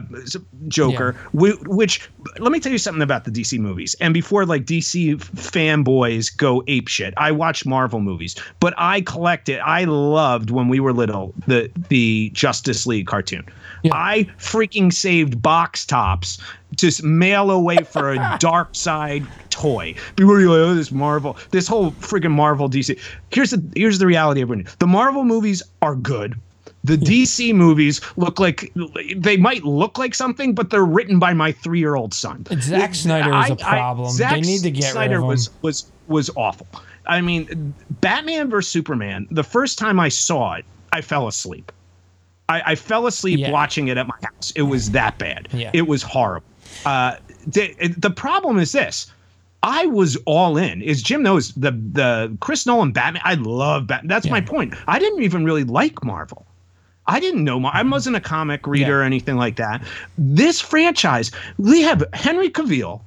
Joker. whi- Which let me tell you something about the DC movies. And before like DC fanboys go ape shit, I watch Marvel movies, but I collected. I loved when we were little the the Justice League cartoon. Yeah. I freaking saved box tops to mail away for a Darkseid toy. People are like, oh, this Marvel, this whole freaking Marvel DC. Here's the here's the reality, everyone. The Marvel movies are good. The DC movies look like they might look like something, but they're written by my three year old son. Zack Snyder is a problem. Zack They need to get rid Snyder of him. was was was awful. I mean, Batman versus Superman. The first time I saw it, I fell asleep. I, I fell asleep Yeah. watching it at my house. It was that bad. Yeah. It was horrible. Uh, the, the problem is this. I was all in. Is Jim knows the the Chris Nolan Batman. I love Batman. That's my point. I didn't even really like Marvel. I didn't know. I mm-hmm. wasn't a comic reader Yeah. or anything like that. This franchise, we have Henry Cavill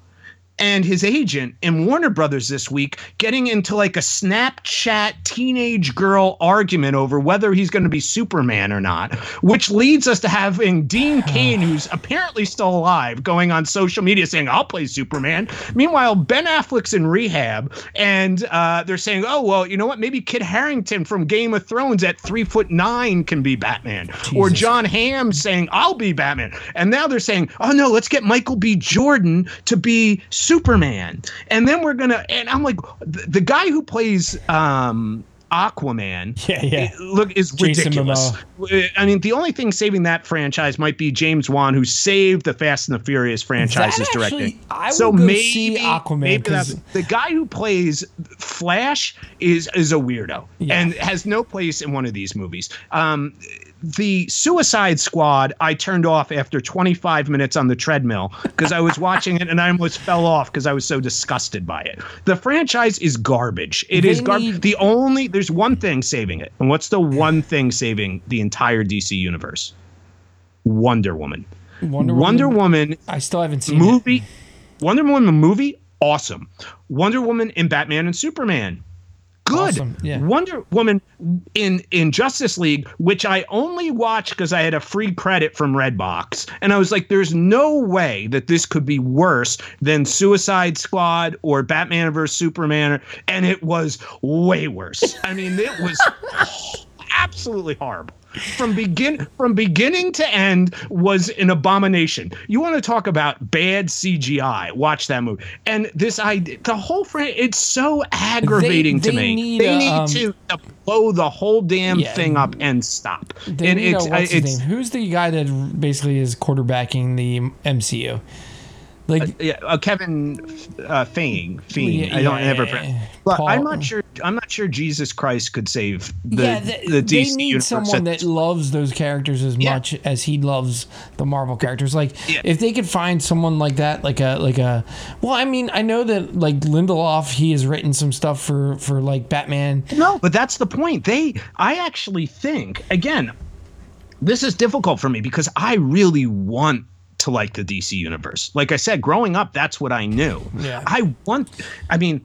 and his agent in Warner Brothers this week getting into like a Snapchat teenage girl argument over whether he's going to be Superman or not, which leads us to having Dean Cain, who's apparently still alive, going on social media saying, I'll play Superman. Meanwhile, Ben Affleck's in rehab and uh, they're saying, oh, well, you know what? Maybe Kit Harington from Game of Thrones at three foot nine can be Batman. Or Jon Hamm saying, I'll be Batman. And now they're saying, oh no, let's get Michael B. Jordan to be Superman. Superman, and then we're going to, and I'm like, the, the guy who plays um, Aquaman. Yeah, yeah. it- look, is Jason ridiculous. I mean, the only thing saving that franchise might be James Wan, who saved the Fast and the Furious franchises actually- directing. I so would go maybe see Aquaman, Maybe the guy who plays Flash is is a weirdo Yeah. and has no place in one of these movies. Um, the Suicide Squad I turned off after 25 minutes on the treadmill because I was watching it and I almost fell off because I was so disgusted by it. The franchise is garbage. It They is garbage. need- The only there's one thing saving it, and what's the one thing saving the entire DC universe? Wonder Woman. Wonder, Wonder Woman. Woman I still haven't seen it. movie Wonder Woman movie awesome Wonder Woman in Batman and Superman good Awesome, yeah. Wonder Woman in in Justice League which I only watched because I had a free credit from Redbox. And I was like there's no way that this could be worse than Suicide Squad or Batman vs Superman. And it was way worse. I mean it was absolutely horrible from begin from beginning to end was an abomination. You want to talk about bad CGI? Watch that movie. And this idea, the whole frame it's so aggravating to they me. need they a, need um, to, to blow the whole damn Yeah. thing up and stop. They and need a- it's what's his name? Who's the guy that basically is quarterbacking the MCU? Like yeah, uh, Kevin uh, Feige. Feige. Yeah, I don't yeah, ever. yeah. But Paul- I'm not sure. I'm not sure Jesus Christ could save the yeah, they, the they DC need someone that loves those characters as much as he loves the Marvel characters. Like if they could find someone like that, like a like a well, I mean, I know that like Lindelof, he has written some stuff for for like Batman. No, but that's the point. They, I actually think, again, this is difficult for me because I really want to like the DC universe. Like I said, growing up, that's what I knew. Yeah. I want, I mean,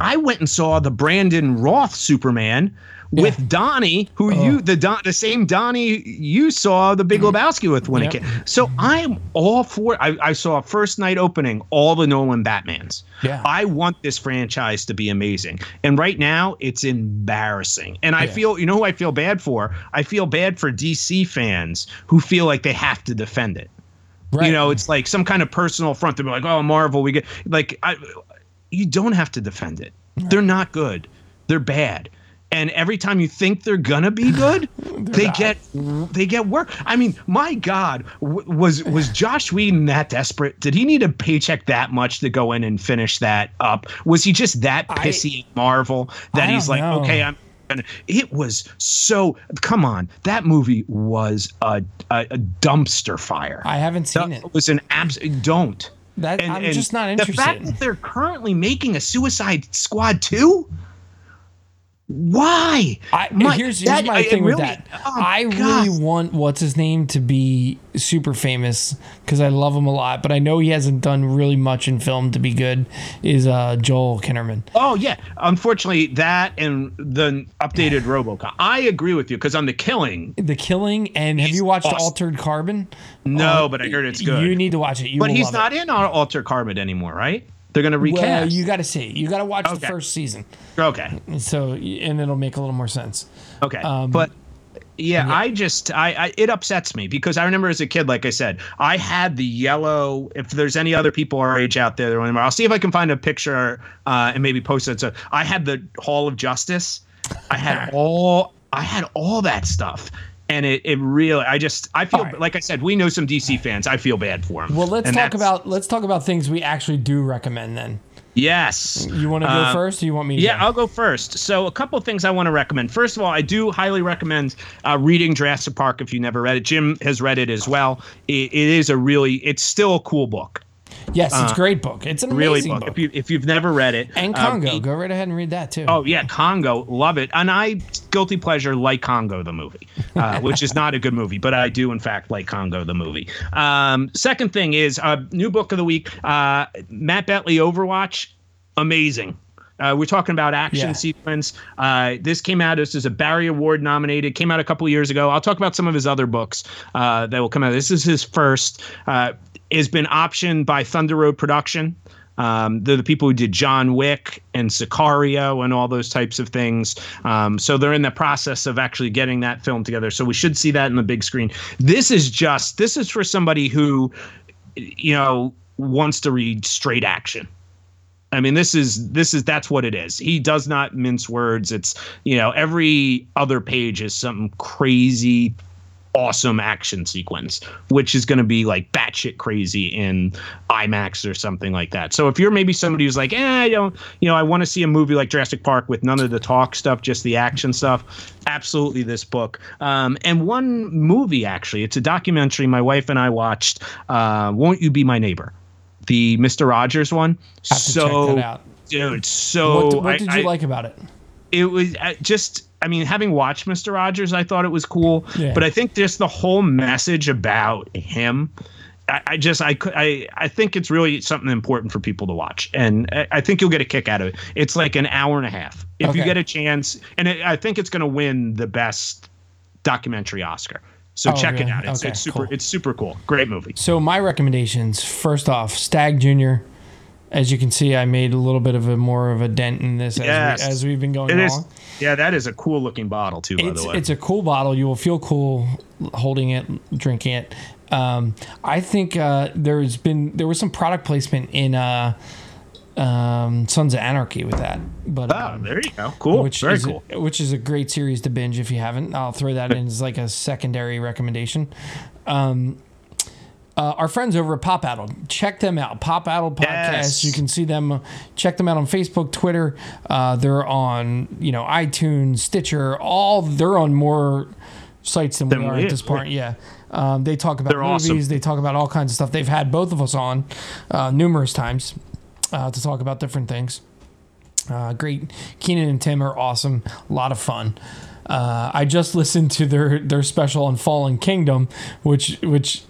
I went and saw the Brandon Routh Superman with Yeah. Donnie, who oh. you the Don, the same Donnie you saw the Big mm-hmm. Lebowski with when Yep. it came. So I'm all for. I, I saw first night opening all the Nolan Batmans. Yeah. I want this franchise to be amazing, and right now it's embarrassing. And I Yeah. feel, you know, who I feel bad for. I feel bad for DC fans who feel like they have to defend it. Right. You know, it's like some kind of personal front. They're like, "Oh, Marvel, we get like." I, you don't have to defend it. They're not good. They're bad. and every time you think they're gonna be good, they not. get they get worse. I mean, my God, w- was was Joss Whedon that desperate? Did he need a paycheck that much to go in and finish that up? Was he just that pissy at Marvel that I he's like, know. okay, I'm. Gonna-" It was so. Come on, that movie was a a, a dumpster fire. I haven't seen it. It was an absolute don't. That I'm just not interested. The fact that they're currently making a Suicide Squad 2? Why? I, My- here's here's that- my thing really- with that. oh, I God. really want what's his name to be super famous because I love him a lot, but I know he hasn't done really much in film to be good. Is uh, Joel Kinnaman? Oh yeah. Unfortunately, that and the updated RoboCop. I agree with you because on the killing, The Killing, and have you watched awesome. Altered Carbon? no, but I heard it's good. You need to watch it. You but he's not It. in our Alter Carbon anymore, right? They're gonna recast. Well, you got to see. You got to watch the first season. okay. So, and it'll make a little more sense. Okay, Um, but yeah, I just I, I it upsets me because I remember as a kid, like I said, I had the yellow. If there's any other people our age out there, I'll see if I can find a picture uh, and maybe post it. So I had the Hall of Justice. I had all I had all that stuff. And it, it really, I just, I feel right. like I said, we know some DC fans. I feel bad for them. Well, let's And talk about let's talk about things we actually do recommend. Then yes. you want to go Um, first, or you want me? to Yeah, go? I'll go first. So, a couple of things I want to recommend. First of all, I do highly recommend uh, reading Jurassic Park if you never read it. Jim has read it as well. It, it is a really, it's still a cool book. Yes, it's a great book. It's an uh, Really, amazing book. book. If you if you've never read it, and uh, Congo, go right ahead and read that too. Oh yeah, Congo, love it. And I guilty pleasure like Congo the movie, uh, which is not a good movie, but I do in fact like Congo the movie. Um, second thing is uh, new book of the week, uh, Matt Betley Overwatch, amazing. Uh, we're talking about action Yeah. sequence. Uh, this came out. This is a Barry Award nominated. Came out a couple years ago. I'll talk about some of his other books uh, that will come out. This is his first. Has been optioned by Thunder Road Production. Um, they're the people who did John Wick and Sicario and all those types of things. Um, so they're in the process of actually getting that film together. So we should see that in the big screen. This is just this is for somebody who, you know, wants to read straight action. I mean, this is this is that's what it is. He does not mince words. It's you know every other page is some crazy, awesome action sequence, which is going to be like batshit crazy in IMAX or something like that. So if you're maybe somebody who's like, eh, I don't, you know, I want to see a movie like Jurassic Park with none of the talk stuff, just the action stuff, absolutely this book. Um, and one movie actually, it's a documentary my wife and I watched. Uh, Won't you be my neighbor? The Mister Rogers one. So, check that out. dude, so what what did you I- like about it? it was uh, just i mean having watched mr rogers i thought it was cool Yeah. but i think just the whole message about him I, I just I I I think it's really something important for people to watch, and I, I think you'll get a kick out of it. It's like an hour and a half if you get a chance, and it, I think it's going to win the best documentary Oscar. So Oh, check it out. It's, Okay, it's super cool. it's super cool. Great movie. So my recommendations. First off, Stagg Junior. As you can see, I made a little bit of a more of a dent in this Yes. as, we, as we've been going It is. along. Yeah, that is a cool looking bottle too. By It's the way, it's a cool bottle. You will feel cool holding it, drinking it. Um, I think uh, there's been there was some product placement in uh, um, Sons of Anarchy with that, but oh, um, there you go. Cool. which Very is cool. which is a great series to binge if you haven't. I'll throw that in as like a secondary recommendation. Um, uh, our friends over at Pop Addle, check them out. Pop Addle podcast. Yes. You can see them. Check them out on Facebook, Twitter. Uh, they're on you know iTunes, Stitcher. All they're on more sites than, Than we are at this point. Yeah. Um, they talk about They're movies. awesome. They talk about all kinds of stuff. They've had both of us on uh, numerous times uh, to talk about different things. Uh, great. Keenan and Tim are awesome. A lot of fun. Uh, I just listened to their their special on Fallen Kingdom, which which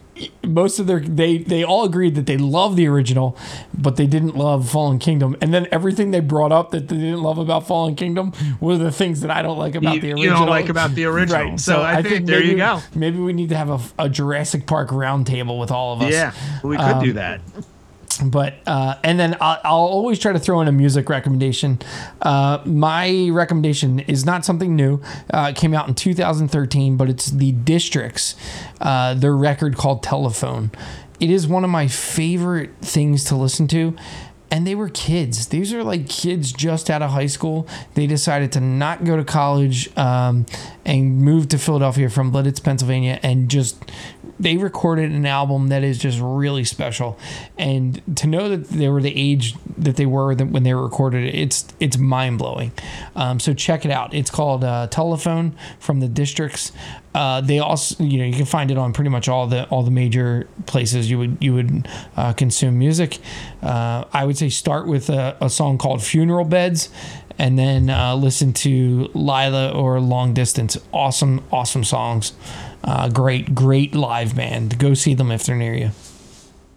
most of their they they all agreed that they love the original, but they didn't love Fallen Kingdom. And then everything they brought up that they didn't love about Fallen Kingdom were the things that I don't like about You- the original. you don't like about the original. Right. So I think there maybe, you go. Maybe we need to have a, a Jurassic Park roundtable with all of us. Yeah, we could Um, do that. But uh, and then I'll, I'll always try to throw in a music recommendation. Uh, my recommendation is not something new. Uh, it came out in 2013, but it's the Districts, uh, their record called Telephone. It is one of my favorite things to listen to. and they were kids. These are like kids just out of high school. They decided to not go to college um, and move to Philadelphia from Lititz, Pennsylvania, and just they recorded an album that is just really special. And to know that they were the age that they were when they recorded it, it's it's mind blowing. Um, so check it out. It's called uh, Telephone from the Districts. Uh, they also, you know, you can find it on pretty much all the all the major places you would you would uh, consume music. Uh, I would say start with a, a, song called "Funeral Beds," and then uh, listen to "Lila" or "Long Distance." Awesome, awesome songs. Uh, great, great live band. Go see them if they're near you.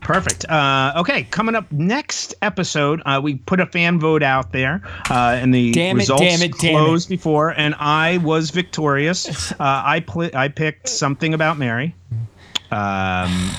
Perfect. Uh, okay, coming up next episode, uh, we put a fan vote out there, uh, and the damn it, results damn it, damn closed it. before, and I was victorious. Uh, I pl- I picked something about Mary. Um,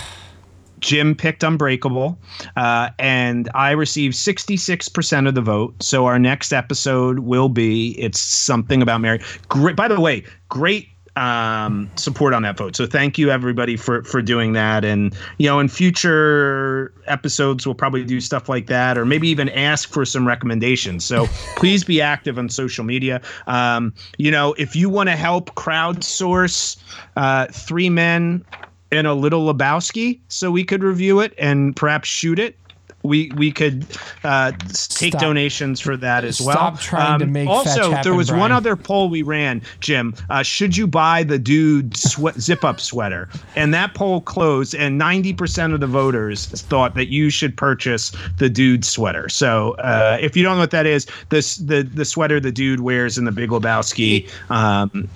Jim picked Unbreakable, uh, and I received 66% of the vote. So our next episode will be it's something about Mary. Great. By the way, great um, support on that vote. So thank you everybody for for doing that. And you know, in future episodes, we'll probably do stuff like that, or maybe even ask for some recommendations. So please be active on social media. Um, you know, if you want to help crowdsource uh, three men and a little Lebowski, so we could review it and perhaps shoot it we we could uh, take Stop. donations for that as well. Stop trying um, to make also happen, there was Brian. one other poll we ran, Jim. Uh, should you buy the dude swe- zip up sweater? And that poll closed, and ninety percent of the voters thought that you should purchase the dude sweater. So uh, if you don't know what that is, this the the sweater the dude wears in the Big Lebowski. Um,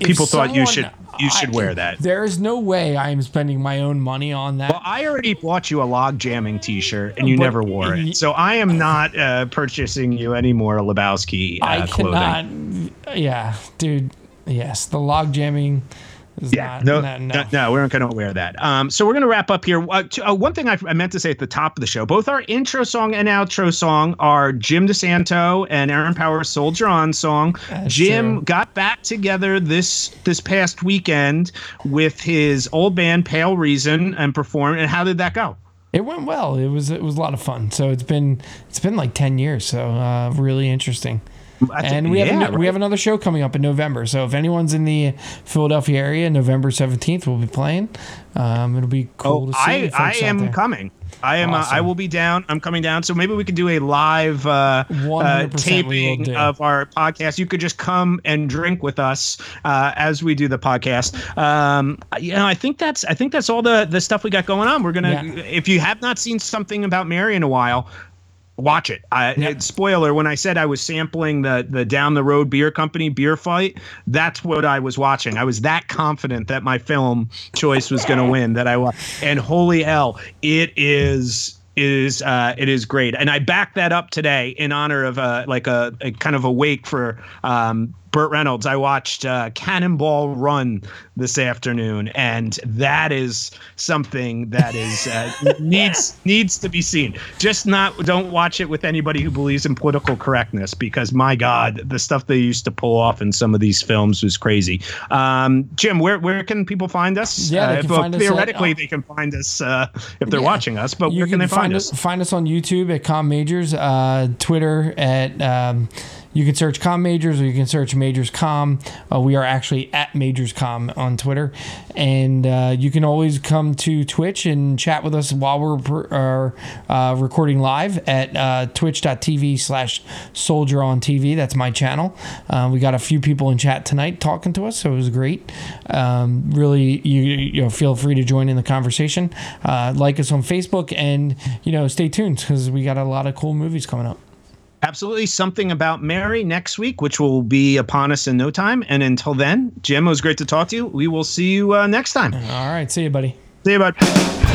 people thought you should you should I, wear that. There is no way I am spending my own money on that. Well, I already bought you a log jamming T-shirt, and you but never wore it. So I am not uh, purchasing you any more Lebowski uh, I cannot. Clothing. Yeah, dude. Yes, the log jamming yeah, not, no, no, no, no, we aren't going to wear that. Um, so we're going to wrap up here. Uh, to, uh, one thing I, I, meant to say at the top of the show: both our intro song and outro song are Jim DeSanto and Aaron Powers' "Soldier On" song. That's Jim true. got back together this this past weekend with his old band Pale Reason and performed. And how did that go? It went well. It was it was a lot of fun. So it's been it's been like ten years. So uh, really interesting and we yeah, have a, right. we have another show coming up in November. So if anyone's in the Philadelphia area, November seventeenth, we'll be playing. Um, it'll be cool oh, to see. I, I am coming. I am. Awesome. Uh, I will be down. I'm coming down. So maybe we could do a live uh, uh, taping of our podcast. You could just come and drink with us uh, as we do the podcast. Um, you know, I think that's. I think that's all the the stuff we got going on. We're gonna. Yeah. If you have not seen something about Mary in a while, watch it. I, it. Spoiler: When I said I was sampling the the down the road beer company beer fight, that's what I was watching. I was that confident that my film choice was going to win. That I was, and holy hell, it is is uh, it is great, and I backed that up today in honor of uh, like a, a kind of a wake for um, Burt Reynolds. I watched uh, Cannonball Run this afternoon, and that is something that is uh, needs needs to be seen. Just not don't watch it with anybody who believes in political correctness, because my God, the stuff they used to pull off in some of these films was crazy. Um, Jim, where where can people find us? Yeah, uh, if, find theoretically, at, they can find us uh, if they're yeah. watching us. But where can, can, they find, find us? Find us on YouTube at Com Majors, uh, Twitter at. Um, you can search Com Majors or you can search Majors Com. Uh, we are actually at Majors Com on Twitter. And uh, you can always come to Twitch and chat with us while we're uh, recording live at uh, twitch.tv slash soldier on TV. That's my channel. Uh, we got a few people in chat tonight talking to us, so it was great. Um, really, you, you know, feel free to join in the conversation. Uh, like us on Facebook and, you know, stay tuned because we got a lot of cool movies coming up. Absolutely. Something about Mary next week, which will be upon us in no time. And until then, Jim, it was great to talk to you. We will see you uh, next time. All right. See you, buddy. See you, bud.